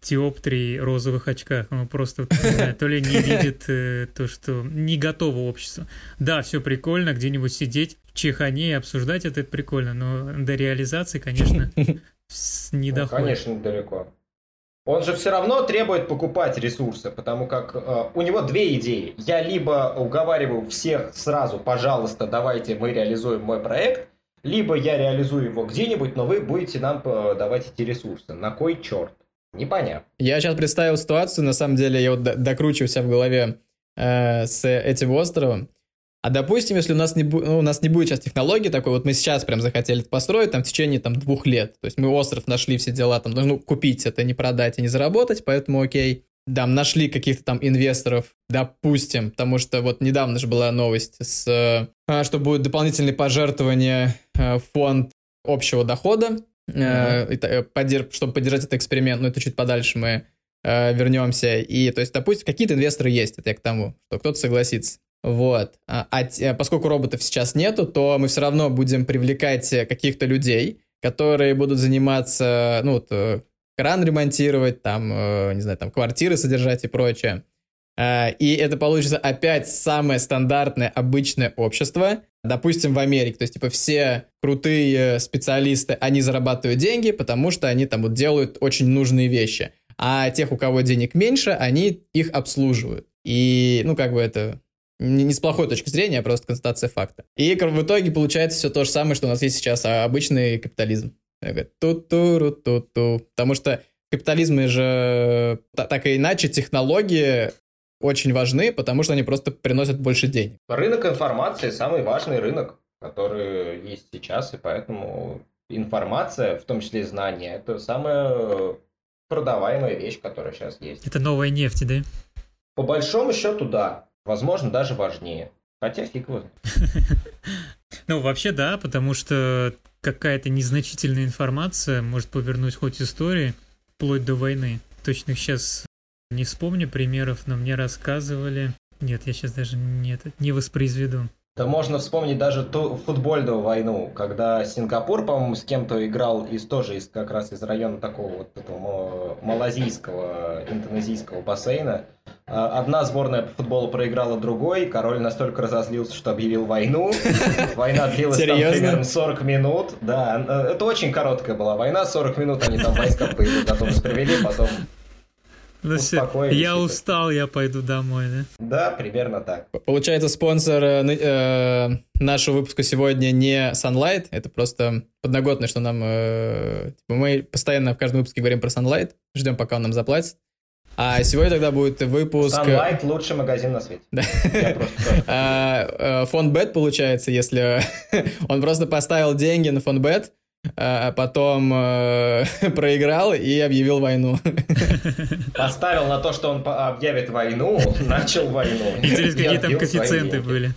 теоптрий розовых очках. Он просто знаю, то ли не [laughs] видит э, то, что не готово общество. Да, все прикольно, где-нибудь сидеть в чехане и обсуждать это, это прикольно, но до реализации, конечно, [laughs] не доходит. Ну, конечно, далеко. Он же все равно требует покупать ресурсы, потому как э, у него две идеи. Я либо уговариваю всех сразу, пожалуйста, давайте мы реализуем мой проект, либо я реализую его где-нибудь, но вы будете нам э, давать эти ресурсы. На кой черт? Непонятно. Я сейчас представил ситуацию, на самом деле, я вот докручиваю себя в голове. э, с этим островом. А допустим, если у нас не, ну, у нас не будет сейчас технологии такой, вот мы сейчас прям захотели это построить, там, в течение там двух лет. То есть мы остров нашли, все дела, там, ну, купить это, не продать и не заработать, поэтому окей. Да, нашли каких-то там инвесторов, допустим, потому что вот недавно же была новость, с, э, что будет дополнительные пожертвования э, в фонд общего дохода, mm-hmm. чтобы поддержать этот эксперимент, но это чуть подальше мы вернемся. И, то есть, допустим, какие-то инвесторы есть, это я к тому, что кто-то согласится. Вот. А, а поскольку роботов сейчас нету, то мы все равно будем привлекать каких-то людей, которые будут заниматься, ну, вот, э, кран ремонтировать, там, э, не знаю, там, квартиры содержать и прочее. А, и это получится опять самое стандартное, обычное общество, допустим, в Америке. То есть, типа, все крутые специалисты, они зарабатывают деньги, потому что они там вот делают очень нужные вещи. А тех, у кого денег меньше, они их обслуживают. И, ну, как бы это не, не с плохой точки зрения, а просто констатация факта. И в итоге получается все то же самое, что у нас есть сейчас, а обычный капитализм. Ту-ту-ру-ту-ту. Потому что в капитализме же так и иначе технологии очень важны, потому что они просто приносят больше денег. Рынок информации самый важный рынок, который есть сейчас, и поэтому информация, в том числе и знания, это самая продаваемая вещь, которая сейчас есть. Это новая нефть, да? По большому счету, да. Возможно, даже важнее. Хотя фиг его. [laughs] Ну, вообще да, потому что какая-то незначительная информация может повернуть хоть истории вплоть до войны. Точно сейчас не вспомню примеров, но мне рассказывали. Нет, я сейчас даже не, не воспроизведу. Да можно вспомнить даже ту футбольную войну, когда Сингапур, по-моему, с кем-то играл из тоже из как раз из района такого вот этого малазийского, индонезийского бассейна. А, одна сборная по футболу проиграла другой, король настолько разозлился, что объявил войну. [laughs] Война длилась там примерно 40 минут. Да, э, это очень короткая была война, 40 минут они там войска по готовность привели, потом ну все, я устал, я пойду домой, да? Да, примерно так. Получается, спонсор э, э, нашего выпуска сегодня не Sunlight, это просто подноготное, что нам... Э, типа мы постоянно в каждом выпуске говорим про Sunlight, ждем, пока он нам заплатит. А сегодня тогда будет выпуск... Sunlight – лучший магазин на свете. [laughs] А, э, фонд Бет, получается, если [laughs] он просто поставил деньги на фонд Бет, а, а потом э, [laughs] проиграл и объявил войну. [laughs] Поставил на то, что он объявит войну, [laughs] начал войну. Интересно, какие там коэффициенты были?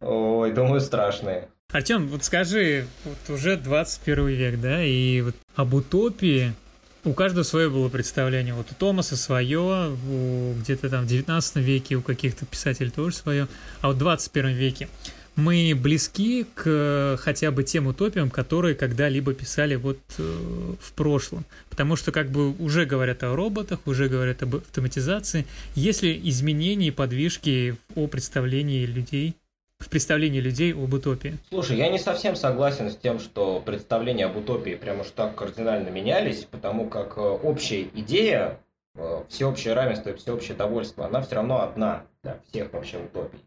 Ой, думаю, страшные. Артем, вот скажи, вот уже 21 век, да, и вот об утопии у каждого свое было представление. Вот у Томаса свое, где-то там в 19 веке у каких-то писателей тоже свое, а вот в 21 веке мы близки к хотя бы тем утопиям, которые когда-либо писали вот э, в прошлом. Потому что как бы уже говорят о роботах, уже говорят об автоматизации. Есть ли изменения и подвижки о представлении людей в представлении людей об утопии. Слушай, я не совсем согласен с тем, что представления об утопии прямо уж так кардинально менялись, потому как э, общая идея, э, всеобщее равенство и всеобщее довольство, она все равно одна для всех вообще утопий.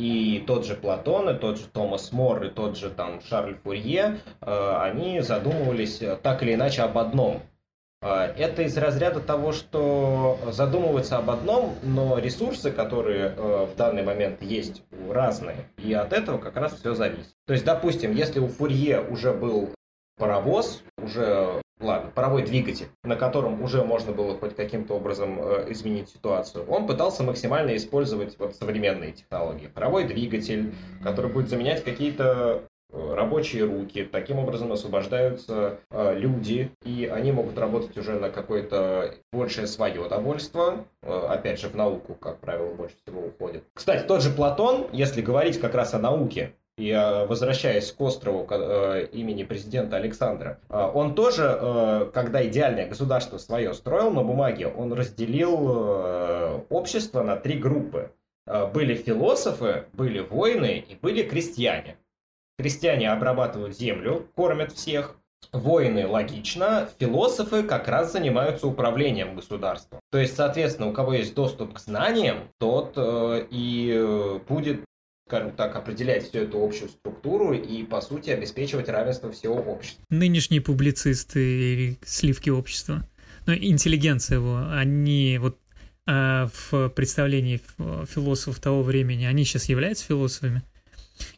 И тот же Платон, и тот же Томас Мор, и тот же там Шарль Фурье, э, они задумывались э, так или иначе об одном. Э, это из разряда того, что задумываются об одном, но ресурсы, которые в данный момент есть, разные. И от этого как раз все зависит. То есть, допустим, если у Фурье уже был паровоз, уже ладно, паровой двигатель, на котором уже можно было хоть каким-то образом э, изменить ситуацию, он пытался максимально использовать вот современные технологии. Паровой двигатель, который будет заменять какие-то э, рабочие руки, таким образом освобождаются э, люди, и они могут работать уже на какое-то большее свое довольство, э, опять же, в науку, как правило, больше всего уходит. Кстати, тот же Платон, если говорить как раз о науке, и возвращаясь к острову э, имени президента Александра, э, он тоже, э, когда идеальное государство свое строил на бумаге, он разделил общество на три группы. Были философы, были воины и были крестьяне. Крестьяне обрабатывают землю, кормят всех. Воины логично, философы как раз занимаются управлением государством. То есть, соответственно, у кого есть доступ к знаниям, тот э, и будет скажем так, определять всю эту общую структуру и, по сути, обеспечивать равенство всего общества. Нынешние публицисты или сливки общества, ну, интеллигенция его, они вот а в представлении философов того времени, они сейчас являются философами?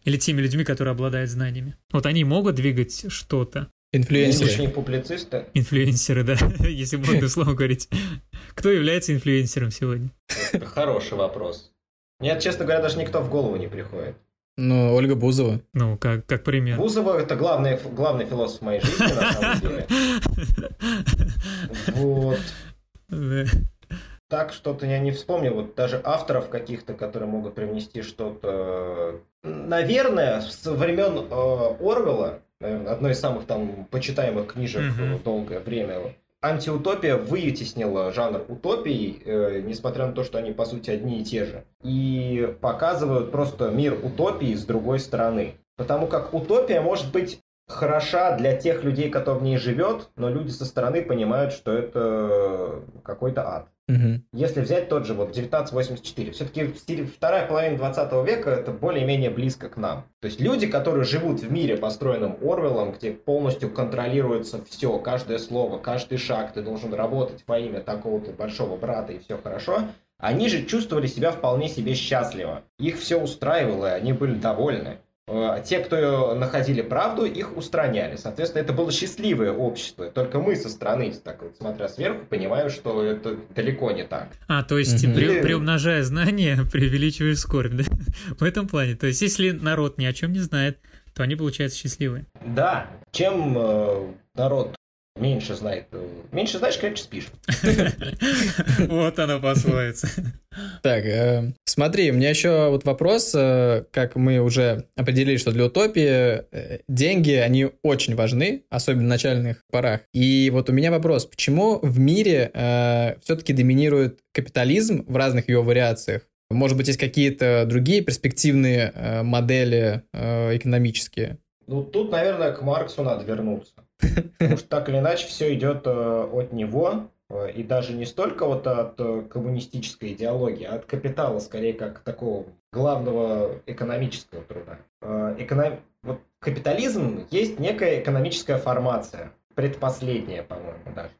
Или теми людьми, которые обладают знаниями? Вот они могут двигать что-то. Инфлюенсеры. публицисты. Инфлюенсеры, да, [laughs] если модным словом говорить. Кто является инфлюенсером сегодня? Хороший вопрос. Мне, честно говоря, даже никто в голову не приходит. Ну, Ольга Бузова. Ну, как, как пример. Бузова это главный, главный философ моей жизни, на самом деле. [laughs] Вот. Так что-то я не вспомню. Вот даже авторов каких-то, которые могут привнести что-то. Наверное, с времен э, Орвелла, наверное, одной из самых там почитаемых книжек mm-hmm. долгое время, антиутопия вытеснила жанр утопий, э, несмотря на то, что они по сути одни и те же, и показывают просто мир утопии с другой стороны. Потому как утопия может быть хороша для тех людей, кто в ней живет, но люди со стороны понимают, что это какой-то ад. Угу. Если взять тот же вот 1984, все-таки вторая половина 20 века это более-менее близко к нам. То есть люди, которые живут в мире, построенном Орвеллом, где полностью контролируется все, каждое слово, каждый шаг, ты должен работать во имя такого-то большого брата и все хорошо, они же чувствовали себя вполне себе счастливо. Их все устраивало, и они были довольны. Э, те, кто находили правду, их устраняли. Соответственно, это было счастливое общество. Только мы со стороны, так вот, смотря сверху, понимаем, что это далеко не так. А, то есть, угу. при, приумножая знания, [laughs] преувеличиваешь скорбь, да? [laughs] В этом плане. То есть, если народ ни о чем не знает, то они, получаются, счастливые. Да. Чем э, народ меньше знает. Э, меньше знаешь, крепче спишь. [laughs] Вот оно пословица. Так, э, смотри, у меня еще вот вопрос, э, как мы уже определили, что для утопии деньги, они очень важны, особенно в начальных порах. И вот у меня вопрос, почему в мире все-таки доминирует капитализм в разных его вариациях? Может быть, есть какие-то другие перспективные модели экономические? Ну, тут, наверное, к Марксу надо вернуться. [laughs] Потому что так или иначе все идет э, от него, э, и даже не столько вот от э, коммунистической идеологии, а от капитала, скорее как такого главного экономического труда. Эконом... Вот капитализм есть некая экономическая формация, предпоследняя, по-моему, даже.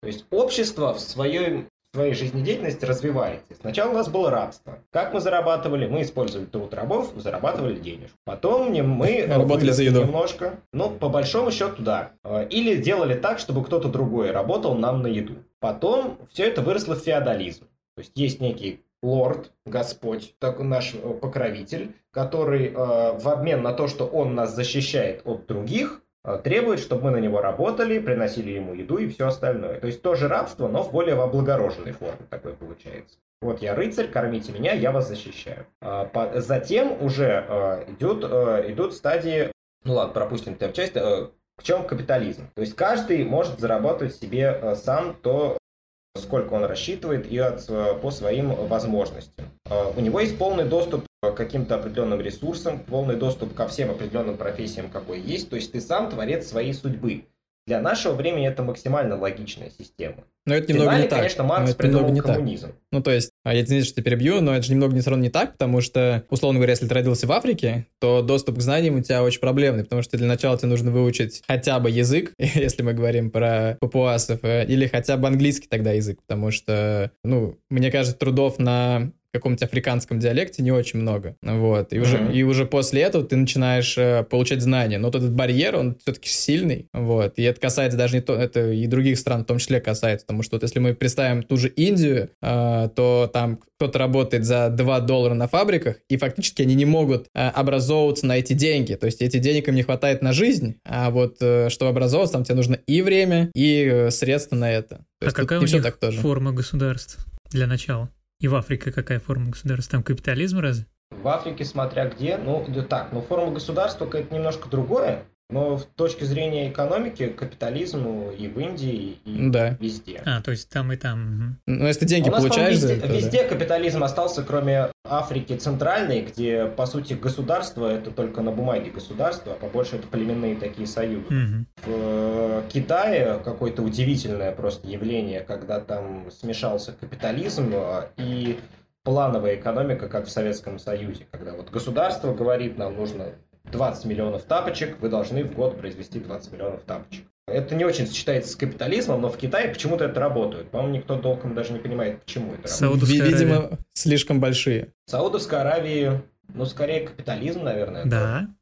То есть общество в своем своей жизнедеятельности развиваете. Сначала у нас было рабство. Как мы зарабатывали? Мы использовали труд рабов, зарабатывали денежку. Потом мы [laughs] работали за еду. немножко. Ну, по большому счету, да. А, или делали так, чтобы кто-то другой работал нам на еду. Потом все это выросло в феодализм. То есть есть некий лорд, Господь, так, наш э, покровитель, который э, в обмен на то, что он нас защищает от других, требует, чтобы мы на него работали, приносили ему еду и все остальное. То есть тоже рабство, но в более облагороженной форме такое получается. Вот я рыцарь, кормите меня, я вас защищаю. А, затем уже э, идут, э, идут стадии, ну ладно, пропустим эту часть, в чем капитализм. То есть каждый может зарабатывать себе сам то, сколько он рассчитывает и от, по своим возможностям. У него есть полный доступ каким-то определенным ресурсам, полный доступ ко всем определенным профессиям, какой есть. То есть ты сам творец своей судьбы. Для нашего времени это максимально логичная система. Но это немного Финале, не так. конечно, Маркс придумал немного не коммунизм. Так. Ну, то есть, а я извините, что перебью, но это же немного не равно не так, потому что, условно говоря, если ты родился в Африке, то доступ к знаниям у тебя очень проблемный, потому что для начала тебе нужно выучить хотя бы язык, [laughs] если мы говорим про папуасов, э, или хотя бы английский тогда язык, потому что, ну, мне кажется, трудов на каком-то африканском диалекте не очень много. Вот. И, mm-hmm. уже, и уже после этого ты начинаешь э, получать знания. Но вот этот барьер, он все-таки сильный. Вот. И это касается даже не то, это и других стран в том числе касается. Потому что вот если мы представим ту же Индию, э, то там кто-то работает за 2 доллара на фабриках, и фактически они не могут э, образовываться на эти деньги. То есть эти денег им не хватает на жизнь, а вот э, чтобы образовываться, там тебе нужно и время, и э, средства на это. То а какая у них так тоже. форма государства для начала? И в Африке какая форма государства? Там капитализм разве? В Африке смотря где, ну да так, но форма государства это немножко другое. Но с точки зрения экономики, капитализму и в Индии, и да. везде. А, то есть там и там. Ну, если деньги а у нас, получаешь... Везде, это, везде да. капитализм остался, кроме Африки центральной, где, по сути, государство — это только на бумаге государство, а побольше это племенные такие союзы. Угу. В э, Китае какое-то удивительное просто явление, когда там смешался капитализм а, и плановая экономика, как в Советском Союзе, когда вот государство говорит, нам нужно 20 миллионов тапочек, вы должны в год произвести 20 миллионов тапочек. Это не очень сочетается с капитализмом, но в Китае почему-то это работает. По-моему, никто толком даже не понимает, почему это Саудовская работает. Видимо, Аравия. слишком большие. В Саудовской Аравии, ну, скорее капитализм, наверное. Да, это.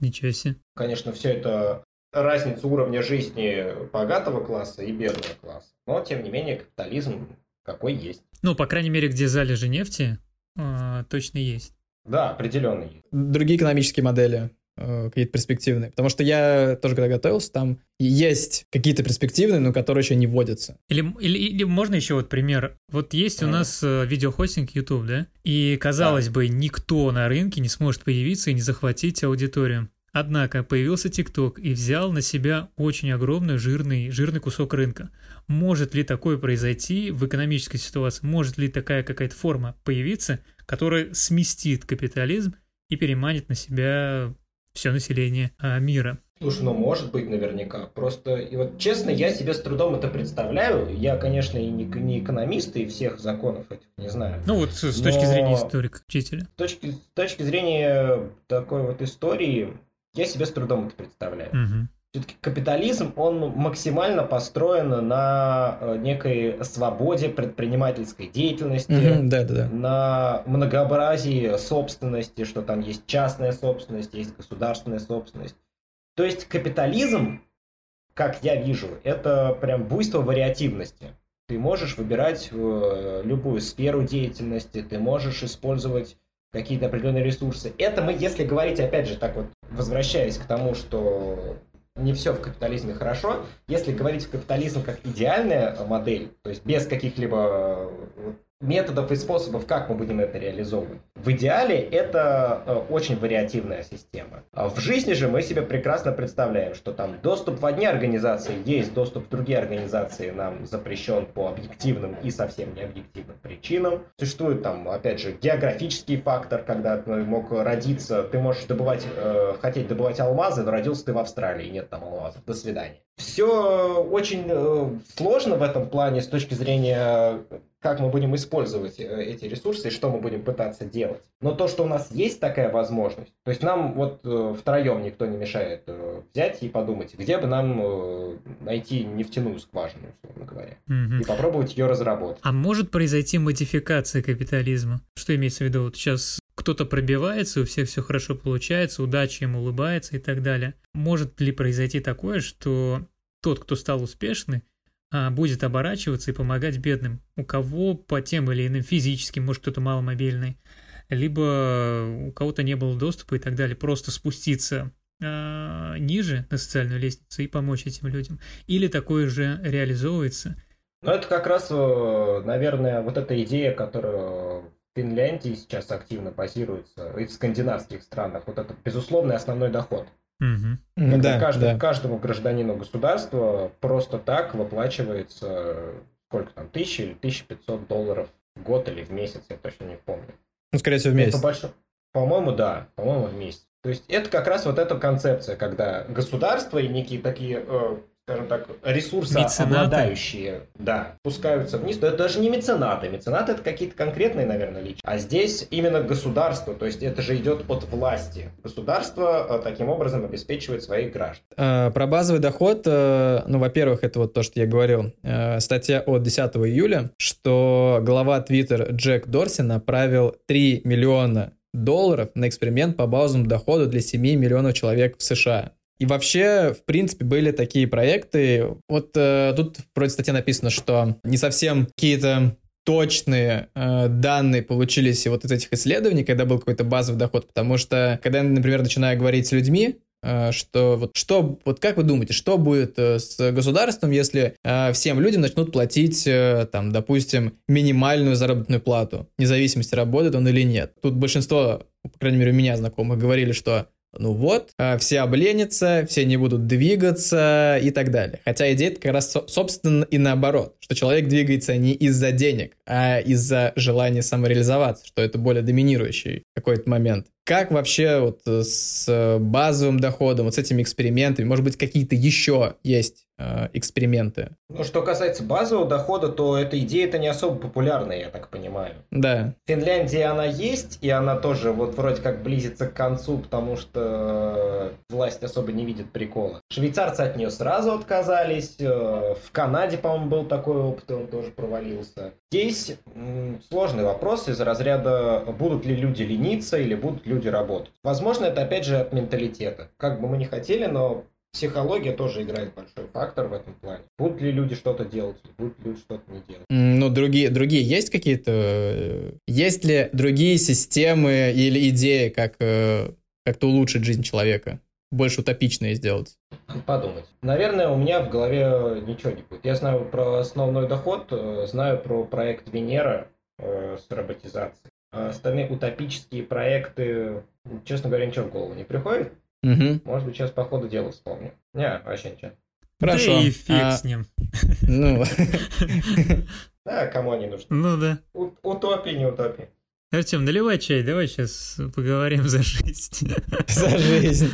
ничего себе. Конечно, все это разница уровня жизни богатого класса и бедного класса. Но, тем не менее, капитализм какой есть. Ну, по крайней мере, где залежи нефти, э, точно есть. Да, определенно есть. Другие экономические модели э, какие-то перспективные. Потому что я тоже, когда готовился, там есть какие-то перспективные, но которые еще не вводятся. Или, или, или можно еще вот пример. Вот есть у нас э, видеохостинг YouTube, да? И, казалось да. бы, никто на рынке не сможет появиться и не захватить аудиторию. Однако появился TikTok и взял на себя очень огромный жирный, жирный кусок рынка. Может ли такое произойти в экономической ситуации? Может ли такая какая-то форма появиться, которая сместит капитализм и переманит на себя все население а, мира? Слушай, ну может быть наверняка. Просто, и вот честно, я себе с трудом это представляю. Я, конечно, и не, не экономист, и всех законов этих не знаю. Ну вот с, точки зрения историка, учителя. С точки, с точки зрения такой вот истории, я себе с трудом это представляю. Угу. Все-таки капитализм, он максимально построен на э, некой свободе предпринимательской деятельности, угу, да, да, да. на многообразии собственности, что там есть частная собственность, есть государственная собственность. То есть капитализм, как я вижу, это прям буйство вариативности. Ты можешь выбирать э, любую сферу деятельности, ты можешь использовать какие-то определенные ресурсы. Это мы, если говорить, опять же, так вот, возвращаясь к тому, что не все в капитализме хорошо. Если говорить в капитализм как идеальная модель, то есть без каких-либо методов и способов, как мы будем это реализовывать. В идеале это э, очень вариативная система. А в жизни же мы себе прекрасно представляем, что там доступ в одни организации есть, доступ в другие организации нам запрещен по объективным и совсем необъективным причинам. Существует там, опять же, географический фактор, когда ты мог родиться, ты можешь добывать, э, хотеть добывать алмазы, но родился ты в Австралии, нет там алмазов. До свидания. Все очень э, сложно в этом плане с точки зрения как мы будем использовать э, эти ресурсы и что мы будем пытаться делать. Но то, что у нас есть такая возможность, то есть нам вот э, втроем никто не мешает взять и подумать, где бы нам найти нефтяную скважину, условно говоря, угу. и попробовать ее разработать. А может произойти модификация капитализма? Что имеется в виду? Вот сейчас кто-то пробивается, у всех все хорошо получается, удача им улыбается и так далее. Может ли произойти такое, что тот, кто стал успешный, а, будет оборачиваться и помогать бедным, у кого по тем или иным физическим, может кто-то маломобильный, либо у кого-то не было доступа и так далее, просто спуститься э, ниже на социальную лестницу и помочь этим людям. Или такое же реализовывается. Ну, это как раз, э, наверное, вот эта идея, которая в Финляндии сейчас активно базируется, и в скандинавских странах, вот это безусловный основной доход. Угу. Когда да, каждый, да. каждому гражданину государства просто так выплачивается сколько там, тысячи или 1500 долларов в год или в месяц, я точно не помню. Ну, скорее всего, в месяц. Больш... По-моему, да, по-моему, в месяц. То есть это как раз вот эта концепция, когда государство и некие такие э, скажем так, ресурсы обладающие, да, спускаются вниз. Но это даже не меценаты. Меценаты это какие-то конкретные, наверное, личности. А здесь именно государство, то есть это же идет от власти. Государство э, таким образом обеспечивает своих граждан. А, про базовый доход, э, ну, во-первых, это вот то, что я говорил, э, статья от 10 июля, что глава Twitter Джек Дорси направил 3 миллиона долларов на эксперимент по базовому доходу для 7 миллионов человек в США. И вообще, в принципе, были такие проекты. Вот э, тут вроде статье написано, что не совсем какие-то точные э, данные получились вот из этих исследований, когда был какой-то базовый доход, потому что, когда я, например, начинаю говорить с людьми, э, что вот что вот как вы думаете, что будет э, с государством, если э, всем людям начнут платить, э, там, допустим, минимальную заработную плату, вне зависимости работает он или нет? Тут большинство, по крайней мере, у меня знакомых говорили, что ну вот, а, все обленятся, все не будут двигаться и так далее. Хотя идея как раз, собственно, и наоборот, что человек двигается не из-за денег, а из-за желания самореализоваться, что это более доминирующий какой-то момент. Как вообще вот с базовым доходом, вот с этими экспериментами, может быть, какие-то еще есть э, эксперименты. Ну, что касается базового дохода, то эта идея-то не особо популярная, я так понимаю. Да. В Финляндии она есть, и она тоже вот вроде как близится к концу, потому что власть особо не видит прикола. Швейцарцы от нее сразу отказались, э, в Канаде, по-моему, был такой опыт, и он тоже провалился. Здесь сложный вопрос из разряда, будут ли люди лениться или будут люди работать. Возможно, это опять же от менталитета. Как бы мы ни хотели, но психология тоже играет большой фактор в этом плане. Будут ли люди что-то делать, будут ли люди что-то не делать. Ну, другие, другие есть какие-то... Э, есть ли другие системы или идеи, как э, как-то улучшить жизнь человека? Больше утопичное сделать? Подумать. Наверное, у меня в голове ничего не будет. Я знаю про основной доход, э, знаю про проект Венера с роботизацией. А остальные утопические проекты, честно говоря, ничего в голову не приходит. Угу. Может быть, сейчас по ходу дела вспомню. Не, вообще ничего. Хорошо. Да и фиг а... с ним. Ну. [laughs] Да, кому они нужны? Ну да. Утопия, не утопия. Артем, наливай чай, давай сейчас поговорим за жизнь. [laughs] За жизнь.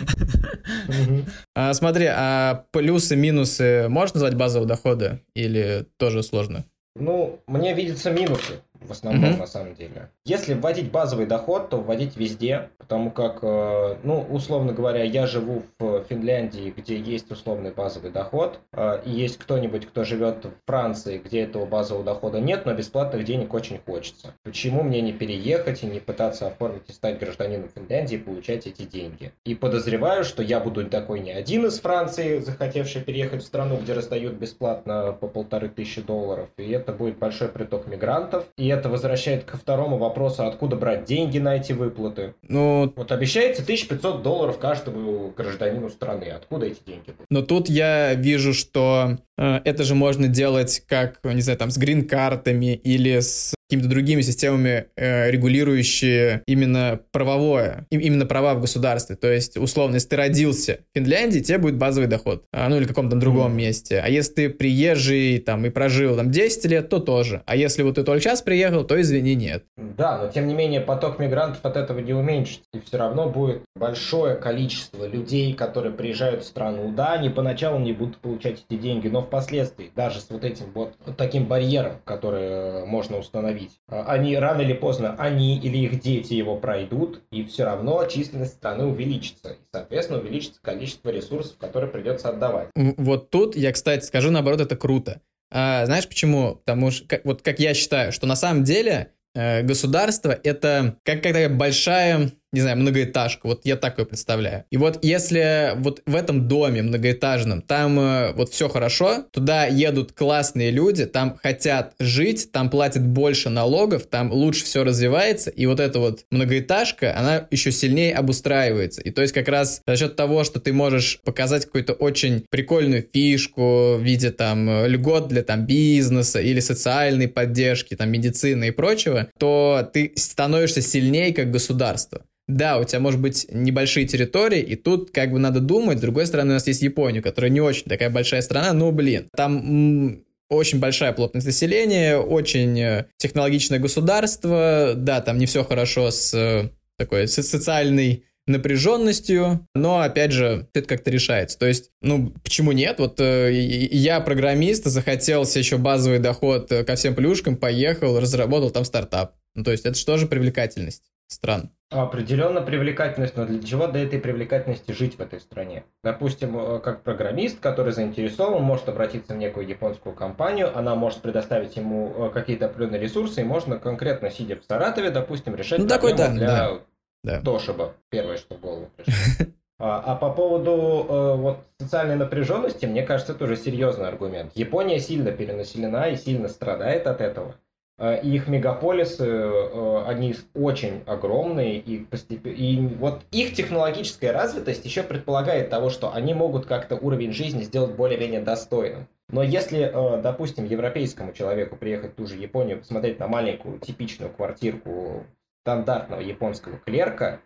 А, смотри, а плюсы-минусы можно назвать базового дохода или тоже сложно? Ну, мне видятся минусы в основном, mm-hmm. на самом деле. Если вводить базовый доход, то вводить везде, потому как, э, ну, условно говоря, я живу в Финляндии, где есть условный базовый доход, э, и есть кто-нибудь, кто живет в Франции, где этого базового дохода нет, но бесплатных денег очень хочется. Почему мне не переехать и не пытаться оформить и стать гражданином Финляндии и получать эти деньги? И подозреваю, что я буду такой не один из Франции, захотевший переехать в страну, где раздают бесплатно по полторы тысячи долларов, и это будет большой приток мигрантов, и это возвращает ко второму вопросу, откуда брать деньги на эти выплаты. Ну, вот обещается 1500 долларов каждому гражданину страны. Откуда эти деньги? Но тут я вижу, что э, это же можно делать как, не знаю, там, с грин-картами или с какими-то другими системами, э, регулирующие именно правовое, именно права в государстве. То есть, условно, если ты родился в Финляндии, тебе будет базовый доход, а, ну или в каком-то другом mm. месте. А если ты приезжий там и прожил там 10 лет, то тоже. А если вот ты только сейчас приехал, то извини, нет. Да, но тем не менее поток мигрантов от этого не уменьшится. И все равно будет большое количество людей, которые приезжают в страну. Да, они поначалу не будут получать эти деньги, но впоследствии, даже с вот этим вот, вот таким барьером, который э, можно установить. А, они рано или поздно, они или их дети его пройдут, и все равно численность страны увеличится. И, соответственно, увеличится количество ресурсов, которые придется отдавать. Вот тут я, кстати, скажу наоборот, это круто. А, знаешь почему? Потому что, как, вот как я считаю, что на самом деле э, государство это как какая большая не знаю, многоэтажку. Вот я такое представляю. И вот если вот в этом доме многоэтажном, там э, вот все хорошо, туда едут классные люди, там хотят жить, там платят больше налогов, там лучше все развивается, и вот эта вот многоэтажка, она еще сильнее обустраивается. И то есть как раз за счет того, что ты можешь показать какую-то очень прикольную фишку в виде там льгот для там бизнеса или социальной поддержки, там медицины и прочего, то ты становишься сильнее как государство. Да, у тебя может быть небольшие территории, и тут как бы надо думать. С другой стороны, у нас есть Япония, которая не очень такая большая страна, но, блин, там очень большая плотность населения, очень э, технологичное государство, да, там не все хорошо с э, такой с социальной напряженностью, но, опять же, это как-то решается. То есть, ну, почему нет? Вот э, я программист, захотел себе еще базовый доход э, ко всем плюшкам, поехал, разработал там стартап. Ну, то есть, это же тоже привлекательность стран. Определенно привлекательность, но для чего до этой привлекательности жить в этой стране? Допустим, э, как программист, который заинтересован, может обратиться в некую японскую компанию, она может предоставить ему э, какие-то определенные ресурсы, и можно конкретно, сидя в Саратове, допустим, решать ну, проблему такой, да, для да, да. Тошиба. Первое, что в голову пришло. [laughs] А, а по поводу э, вот, социальной напряженности, мне кажется, это уже серьезный аргумент. Япония сильно перенаселена и сильно страдает от этого. Э, их мегаполисы, э, они очень огромные, и, постеп... и вот их технологическая развитость еще предполагает того, что они могут как-то уровень жизни сделать более-менее достойным. Но если, э, допустим, европейскому человеку приехать в ту же Японию, посмотреть на маленькую типичную квартирку стандартного японского клерка,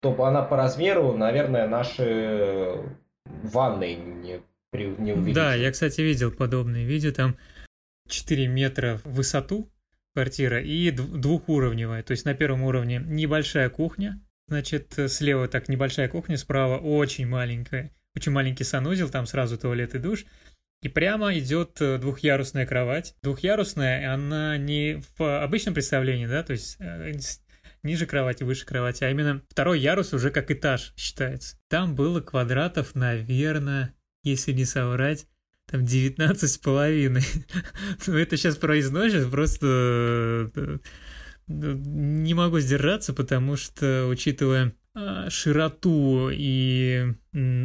то она по размеру, наверное, наши ванны не, не увеличит. Да, я, кстати, видел подобные видео, там 4 метра в высоту квартира и двухуровневая. То есть на первом уровне небольшая кухня, значит, слева так небольшая кухня, справа очень маленькая, очень маленький санузел, там сразу туалет и душ. и прямо идет э, двухъярусная кровать. Двухъярусная, она не в обычном представлении, да, то есть э, ниже кровати, выше кровати, а именно второй ярус уже как этаж считается. Там было квадратов, наверное, если не соврать, там 19 с половиной. [laughs] ну, это сейчас произносишь, просто э, не могу сдержаться, потому что, учитывая а, широту и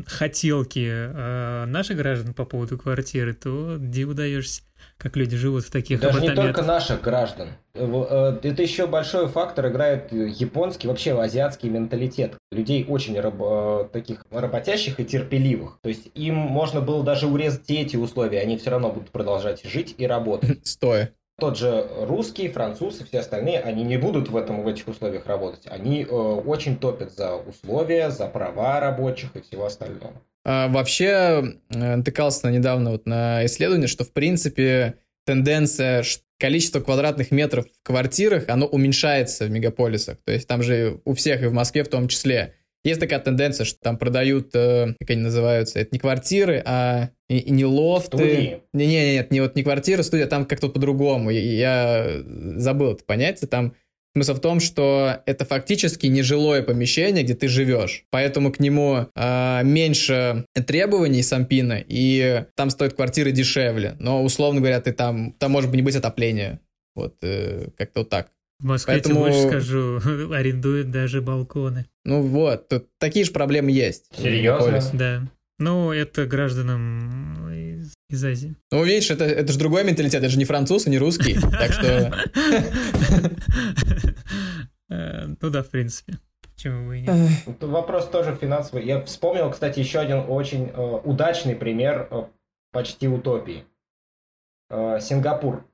хотелки а, наших граждан по поводу квартиры, то диву даешься, как люди живут в таких Даже не только наших граждан. Э, это еще большой фактор играет японский, вообще азиатский менталитет. Людей очень раб, э, таких работящих и терпеливых. То есть им можно было даже урезать эти условия, они все равно будут продолжать жить и работать. [laughs] Стоя тот же русский, француз и все остальные, они не будут в, этом, в этих условиях работать. Они э, очень топят за условия, за права рабочих и всего остального. А, вообще, э, натыкался недавно вот на исследование, что в принципе тенденция, количество квадратных метров в квартирах, оно уменьшается в мегаполисах. То есть там же у всех, и в Москве в том числе, есть такая тенденция, что там продают, э, как они называются, это не квартиры, а и, и не лофты. Не, не, нет, не вот не квартира, студия, там как-то по-другому. Я, я забыл это понятие. Там смысл в том, что это фактически нежилое помещение, где ты живешь. Поэтому к нему э, меньше требований сампина, и там стоят квартиры дешевле. Но, условно говоря, ты там, там может не быть отопления. Вот э, как-то вот так. В Москве, Поэтому... больше скажу, [laughs] арендуют даже балконы. Ну вот, тут такие же проблемы есть. Серьезно? Да. Ну, это гражданам из, Азии. Ну, видишь, это, это же другой менталитет, это же не француз и не русский, так что... Э, ну да, в принципе. Почему бы и нет? Вопрос тоже финансовый. Я вспомнил, кстати, еще один очень э, удачный пример э, почти утопии. Сингапур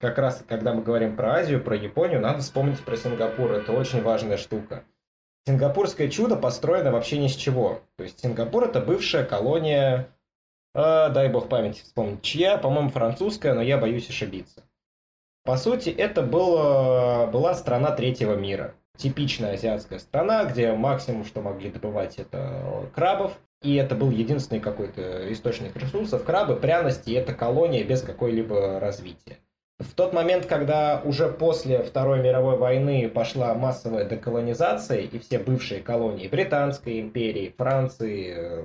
как раз, когда мы говорим про Азию, про Японию, надо вспомнить про Сингапур. Это очень важная штука. Сингапурское чудо построено вообще ни с чего. То есть Сингапур это бывшая колония, э, дай бог памяти вспомнить, чья, по-моему, французская, но я боюсь ошибиться. По сути, это было, была страна третьего мира. Типичная азиатская страна, где максимум, что могли добывать, это крабов. И это был единственный какой-то источник ресурсов. Крабы, пряности, это колония без какой-либо развития. В тот момент, когда уже после Второй мировой войны пошла массовая деколонизация, и все бывшие колонии Британской империи, Франции, э,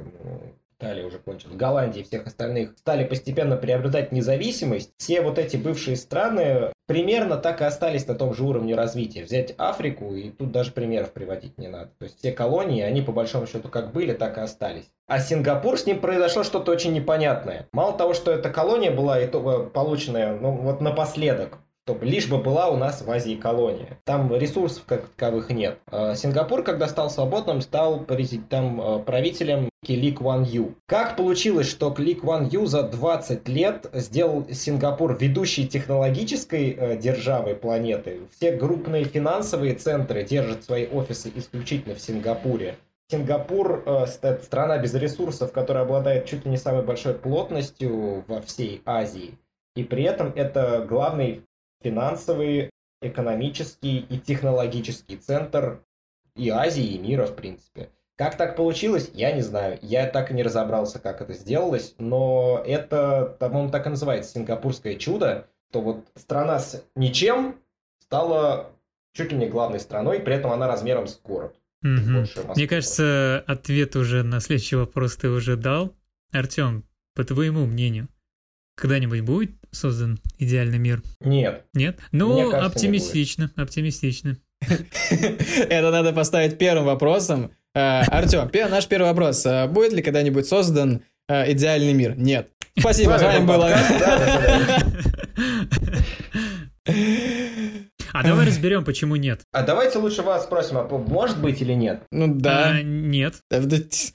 Италия уже кончилась, Голландии и всех остальных стали постепенно приобретать независимость, все вот эти бывшие страны примерно так и остались на том же уровне развития. Взять Африку, и тут даже примеров приводить не надо. То есть все колонии, они по большому счету как были, так и остались. А Сингапур, с ним произошло что-то очень непонятное. Мало того, что эта колония была полученная ну, вот напоследок, чтобы лишь бы была у нас в Азии колония. Там ресурсов как таковых нет. А Сингапур, когда стал свободным, стал там а, правителем Ли Куан Ю. Как получилось, что Ли Куан Ю за 20 лет сделал Сингапур ведущей технологической э, державой планеты? Все крупные финансовые центры держат свои офисы исключительно в Сингапуре. Сингапур э, страна без ресурсов, которая обладает чуть ли не самой большой плотностью во всей Азии. И при этом это главный финансовый, экономический и технологический центр и Азии, и мира, в принципе. Как так получилось, я не знаю. Я так и не разобрался, как это сделалось, но это, по-моему, так и называется, сингапурское чудо, то вот страна с ничем стала чуть ли не главной страной, при этом она размером с город. Угу. Мне кажется, ответ уже на следующий вопрос ты уже дал. Артем, по твоему мнению, когда-нибудь будет создан идеальный мир? Нет. Нет? Ну, кажется, оптимистично, оптимистично. [laughs] Это надо поставить первым вопросом. Э, Артем, наш первый вопрос. Э, будет ли когда-нибудь создан э, идеальный мир? Нет. Спасибо, с вами было. [laughs] А давай [laughs] разберем, почему нет. А давайте лучше вас спросим, а может быть или нет? Ну да. А, нет.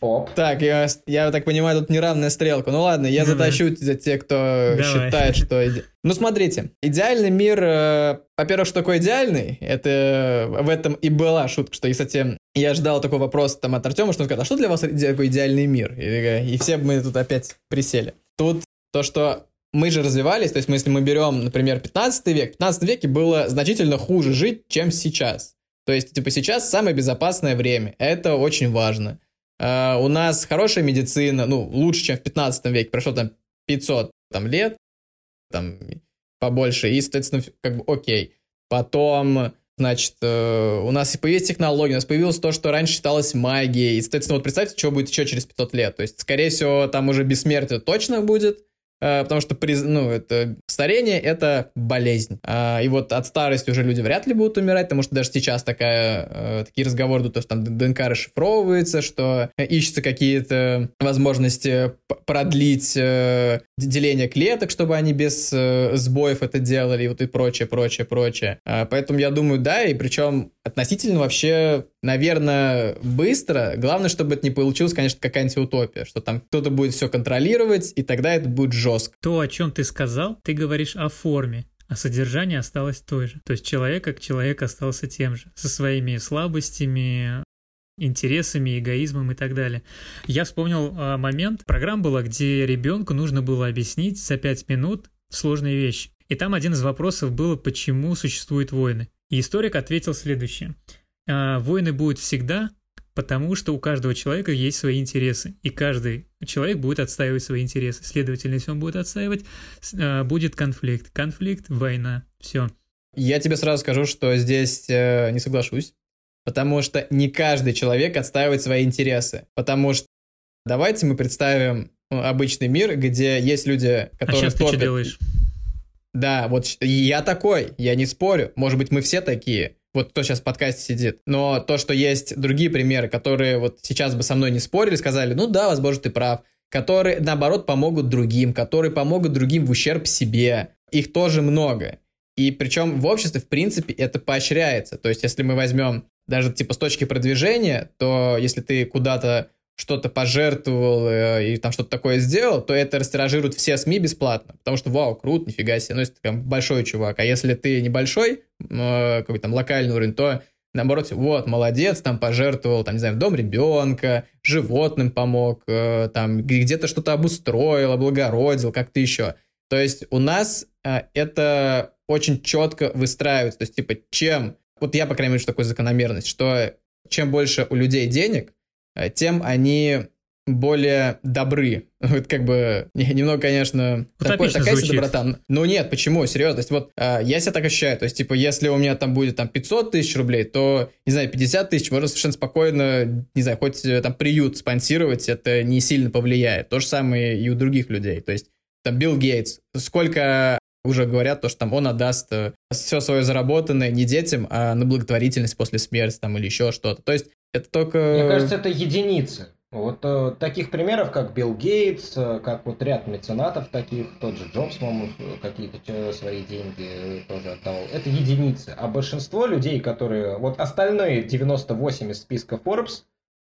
Оп. Так, я, я так понимаю, тут неравная стрелка. Ну ладно, я Давай. затащу за те, кто Давай. считает, что... Ну смотрите, идеальный мир, э, во-первых, что такое идеальный? Это в этом и была шутка, что, и, кстати, я ждал такой вопрос там от Артема, что он сказал, а что для вас такой идеальный мир? И, и все мы тут опять присели. Тут то, что мы же развивались, то есть мы, если мы берем, например, 15 век, в 15 веке было значительно хуже жить, чем сейчас. То есть, типа, сейчас самое безопасное время, это очень важно. Uh, у нас хорошая медицина, ну, лучше, чем в 15 веке, прошло там 500 там, лет, там, побольше, и, соответственно, как бы окей. Потом, значит, э, у нас появились технологии, у нас появилось то, что раньше считалось магией, и, соответственно, вот представьте, что будет еще через 500 лет. То есть, скорее всего, там уже бессмертие точно будет, потому что ну, это, старение – это болезнь. А, и вот от старости уже люди вряд ли будут умирать, потому что даже сейчас такая, э, такие разговоры идут, что там ДНК расшифровывается, что ищутся какие-то возможности продлить э, деление клеток, чтобы они без сбоев это делали, и вот и прочее, прочее, прочее. А, поэтому я думаю, да, и причем относительно вообще, наверное, быстро. Главное, чтобы это не получилось, конечно, как антиутопия, что там кто-то будет все контролировать, и тогда это будет жестко. То, о чем ты сказал, ты говоришь о форме. А содержание осталось той же. То есть человек как человек остался тем же, со своими слабостями, интересами, эгоизмом и так далее. Я вспомнил а, момент, программа была, где ребенку нужно было объяснить за пять минут сложные вещи. И там один из вопросов было, почему существуют войны. И историк ответил следующее. «А, войны будут всегда, потому что у каждого человека есть свои интересы, и каждый человек будет отстаивать свои интересы. Следовательно, если он будет отстаивать, а, будет конфликт. Конфликт, война, все. Я тебе сразу скажу, что здесь э, не соглашусь, потому что не каждый человек отстаивает свои интересы, потому что давайте мы представим ну, обычный мир, где есть люди, а которые... А сейчас топят... ты что делаешь? Да, вот я такой, я не спорю. Может быть, мы все такие. Вот кто сейчас в подкасте сидит. Но то, что есть другие примеры, которые вот сейчас бы со мной не спорили, сказали, ну да, возможно, ты прав. Которые, наоборот, помогут другим, которые помогут другим в ущерб себе. Их тоже много. И причем в обществе, в принципе, это поощряется. То есть, если мы возьмем даже типа с точки продвижения, то если ты куда-то что-то пожертвовал э, и там что-то такое сделал, то это растиражируют все СМИ бесплатно. Потому что, вау, круто, нифига себе. Ну, если ты там большой чувак. А если ты небольшой, э, какой-то там локальный уровень, то наоборот, вот, молодец, там пожертвовал, там, не знаю, в дом ребенка, животным помог, э, там, где-то что-то обустроил, облагородил, как-то еще. То есть у нас э, это очень четко выстраивается. То есть, типа, чем... Вот я, по крайней мере, вижу такую закономерность, что чем больше у людей денег, тем они более добры. [laughs] Вот как бы немного, конечно, такой, такая себе доброта. Ну нет, почему? Серьезно. То есть вот э, я себя так ощущаю. То есть, типа, если у меня там будет там 500 тысяч рублей, то, не знаю, 50 тысяч можно совершенно спокойно, не знаю, хоть э, там приют спонсировать, это не сильно повлияет. То же самое и у других людей. То есть, там Билл Гейтс, сколько уже говорят то, что там он отдаст э, все свое заработанное не детям, а на благотворительность после смерти там или еще что-то. То есть это только... Мне кажется, это единицы. Вот э, таких примеров, как Билл Гейтс, э, как вот ряд меценатов таких, тот же Джобс, по-моему, какие-то свои деньги тоже отдавал, это единицы. А большинство людей, которые... Вот остальные 98 из списка Forbes,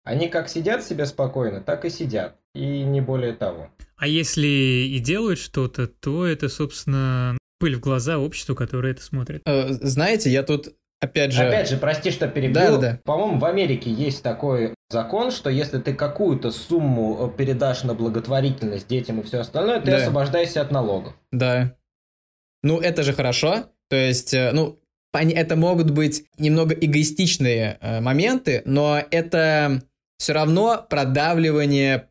они как сидят себе спокойно, так и сидят. И не более того. А если и делают что-то, то это, собственно, пыль в глаза обществу, которое это смотрит. Э, знаете, я тут Опять же... Опять же, прости, что перебил. Да, да. По-моему, в Америке есть такой закон, что если ты какую-то сумму э, передашь на благотворительность детям и все остальное, ты да. освобождаешься от налогов. Да. Ну, это же хорошо. То есть, э, ну, это могут быть немного эгоистичные э, моменты, но это все равно продавливание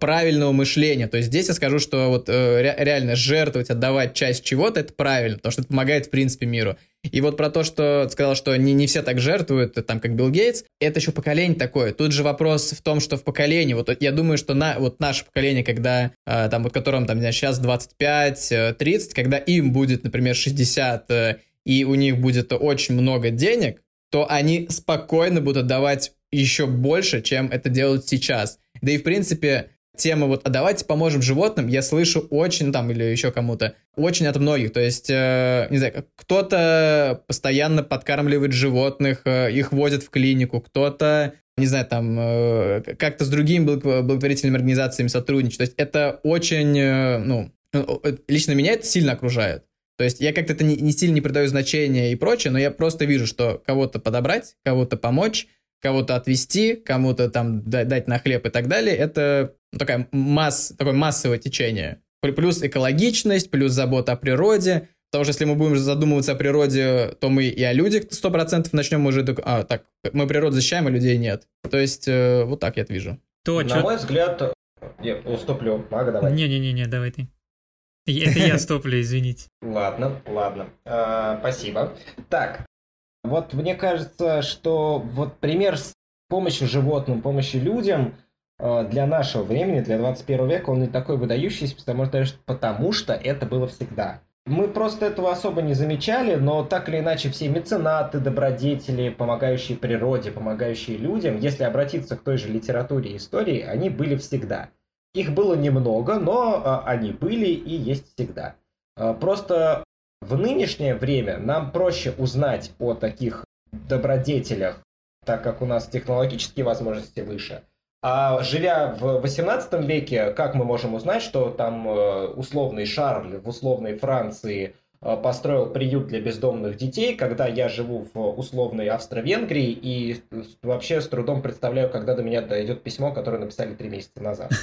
правильного мышления. То есть здесь я скажу, что вот э, реально жертвовать, отдавать часть чего-то, это правильно, потому что это помогает в принципе миру. И вот про то, что сказал, что не, не все так жертвуют, там, как Билл Гейтс, это еще поколение такое. Тут же вопрос в том, что в поколении, вот я думаю, что на, вот наше поколение, когда, э, там, вот которым, там, сейчас 25-30, э, когда им будет, например, 60, э, и у них будет очень много денег, то они спокойно будут отдавать еще больше, чем это делают сейчас. Да и, в принципе, тема вот, а давайте поможем животным, я слышу очень, там, или еще кому-то, очень от многих. То есть, э, не знаю, кто-то постоянно подкармливает животных, э, их возят в клинику, кто-то не знаю, там, э, как-то с другими благотворительными организациями сотрудничать. То есть это очень, э, ну, э, лично меня это сильно окружает. То есть я как-то это не, не сильно не придаю значения и прочее, но я просто вижу, что кого-то подобрать, кого-то помочь, кого-то отвести, кому-то там дать на хлеб и так далее, это ну, такая масс, такое массовое течение. Плюс экологичность, плюс забота о природе. Потому что если мы будем задумываться о природе, то мы и о людях 100% начнем уже... А, так, мы природу защищаем, а людей нет. То есть, э, вот так я это вижу. То, На чё... мой взгляд... Я уступлю. Мага, давай. Не-не-не, давай ты. Это я [laughs] стоплю, извините. Ладно, ладно. А, спасибо. Так, вот мне кажется, что вот пример с помощью животным, помощью людям а, для нашего времени, для 21 века, он не такой выдающийся, потому что, потому что это было всегда. Мы просто этого особо не замечали, но так или иначе все меценаты, добродетели, помогающие природе, помогающие людям, если обратиться к той же литературе и истории, они были всегда. Их было немного, но а, они были и есть всегда. А, просто в нынешнее время нам проще узнать о таких добродетелях, так как у нас технологические возможности выше. А живя в 18 веке, как мы можем узнать, что там э, условный Шарль в условной Франции Э, построил приют для бездомных детей, когда я живу в условной Австро-Венгрии и вообще с трудом представляю, когда до меня дойдет письмо, которое написали три месяца назад. [laughs]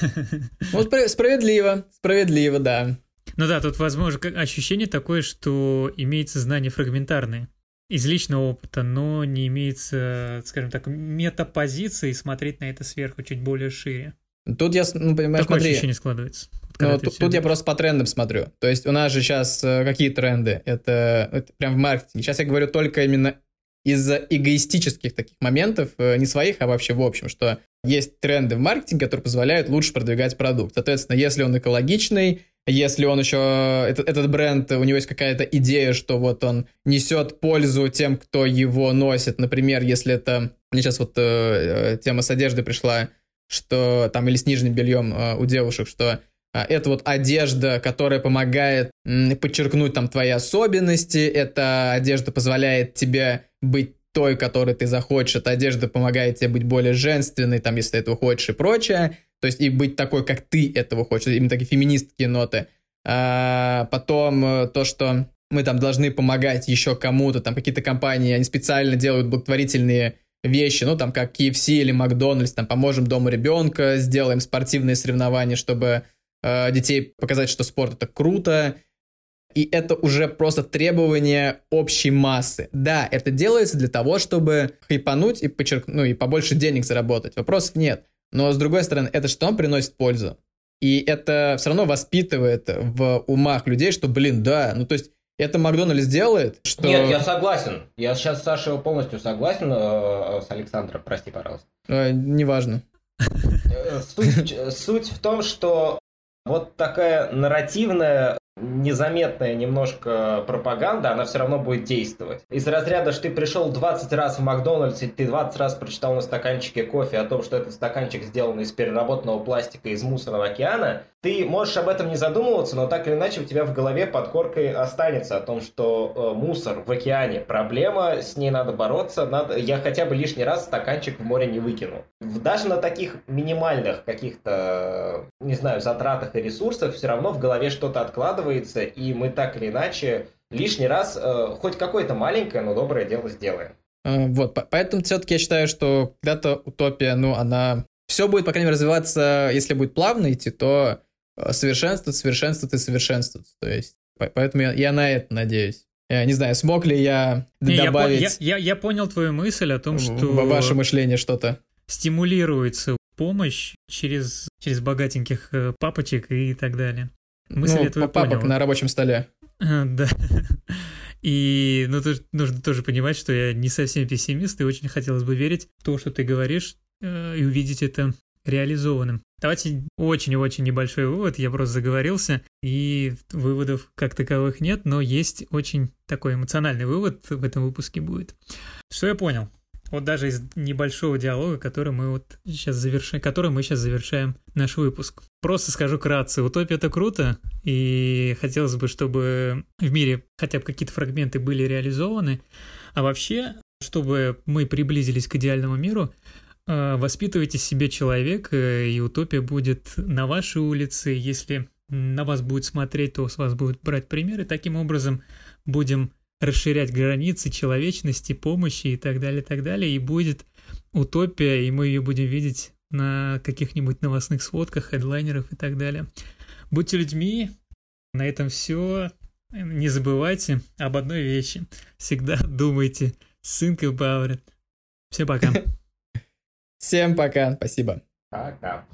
Ну, справедливо, справедливо, да. Ну да, тут, возможно, ощущение такое, что имеется знание фрагментарное из личного опыта, но не имеется, скажем так, метапозиции смотреть на это сверху чуть более шире. Тут я, ну, понимаешь, Такое смотри. ощущение складывается. Ну, тут, тут я просто по трендам смотрю. То есть у нас же сейчас э, какие тренды? Это, это прям в маркетинге. Сейчас я говорю только именно из-за эгоистических таких моментов, э, не своих, а вообще в общем, что есть тренды в маркетинге, которые позволяют лучше продвигать продукт. Соответственно, если он экологичный, если он еще, этот, этот бренд, у него есть какая-то идея, что вот он несет пользу тем, кто его носит. Например, если это, мне сейчас вот э, э тема с одеждой пришла, что там или с нижним бельем э, у девушек, что э, это вот одежда, которая помогает э, подчеркнуть там твои особенности, эта одежда позволяет тебе быть той, которой ты захочешь, эта одежда помогает тебе быть более женственной, там, если ты этого хочешь и прочее, то есть и быть такой, как ты этого хочешь, именно такие феминистские ноты. А, потом э, то, что мы там должны помогать еще кому-то, там какие-то компании, они специально делают благотворительные вещи, ну, там, как KFC или Макдональдс, там, поможем дому ребенка, сделаем спортивные соревнования, чтобы э, детей показать, что спорт это круто, и это уже просто требование общей массы. Да, это делается для того, чтобы хайпануть и подчеркнуть, ну, и побольше денег заработать, вопросов нет. Но, с другой стороны, это что приносит пользу? И это все равно воспитывает в умах людей, что, блин, да, ну, то есть это Макдональдс делает, что... Нет, я согласен. Я сейчас с Сашей полностью согласен. Э, с Александром, прости, пожалуйста. Э, неважно. Э, суть, суть в том, что вот такая нарративная незаметная немножко пропаганда, она все равно будет действовать. Из разряда, что ты пришел 20 раз в Макдональдс, и ты 20 раз прочитал на стаканчике кофе о том, что этот стаканчик сделан из переработанного пластика из мусорного океана, ты можешь об этом не задумываться, но так или иначе у тебя в голове под коркой останется о том, что э, мусор в океане проблема, с ней надо бороться, надо, я хотя бы лишний раз стаканчик в море не выкину. Даже на таких минимальных каких-то, не знаю, затратах и ресурсах все равно в голове что-то откладывается, и мы так или иначе лишний раз э, хоть какое-то маленькое, но доброе дело сделаем. Э, вот, поэтому все-таки я считаю, что когда-то утопия, ну, она... Все будет, по крайней мере, развиваться, если будет плавно идти, то Э, совершенствовать, совершенствовать и совершенствовать. То есть, поэтому я, я на это надеюсь. Я не знаю, смог ли я не, добавить... Я, я, я понял твою мысль о том, что... Ваше мышление что-то. Стимулируется помощь через, через богатеньких э, папочек и так далее. Мысль ну, папок понял. на рабочем столе. [laughs] Да. И ну, тут нужно тоже понимать, что я не совсем пессимист, и очень хотелось бы верить в то, что ты говоришь, э, и увидеть это реализованным. Давайте очень-очень небольшой вывод, я просто заговорился, и выводов как таковых нет, но есть очень такой эмоциональный вывод в этом выпуске будет. Что я понял? Вот даже из небольшого диалога, который мы вот сейчас завершаем, который мы сейчас завершаем наш выпуск. Просто скажу кратко, утопия это круто, и хотелось бы, чтобы в мире хотя бы какие-то фрагменты были реализованы, а вообще, чтобы мы приблизились к идеальному миру, а, воспитывайте себе человека, и утопия будет на вашей улице. Если на вас будет смотреть, то с вас будут брать примеры. Таким образом будем расширять границы человечности, помощи и так далее, так далее. И будет утопия, и мы ее будем видеть на каких-нибудь новостных сводках, хедлайнеров и так далее. Будьте людьми. На этом все. Не забывайте об одной вещи. Всегда [laughs] думайте. Think about it. Всем пока. [laughs] Всем пока. Спасибо. Пока.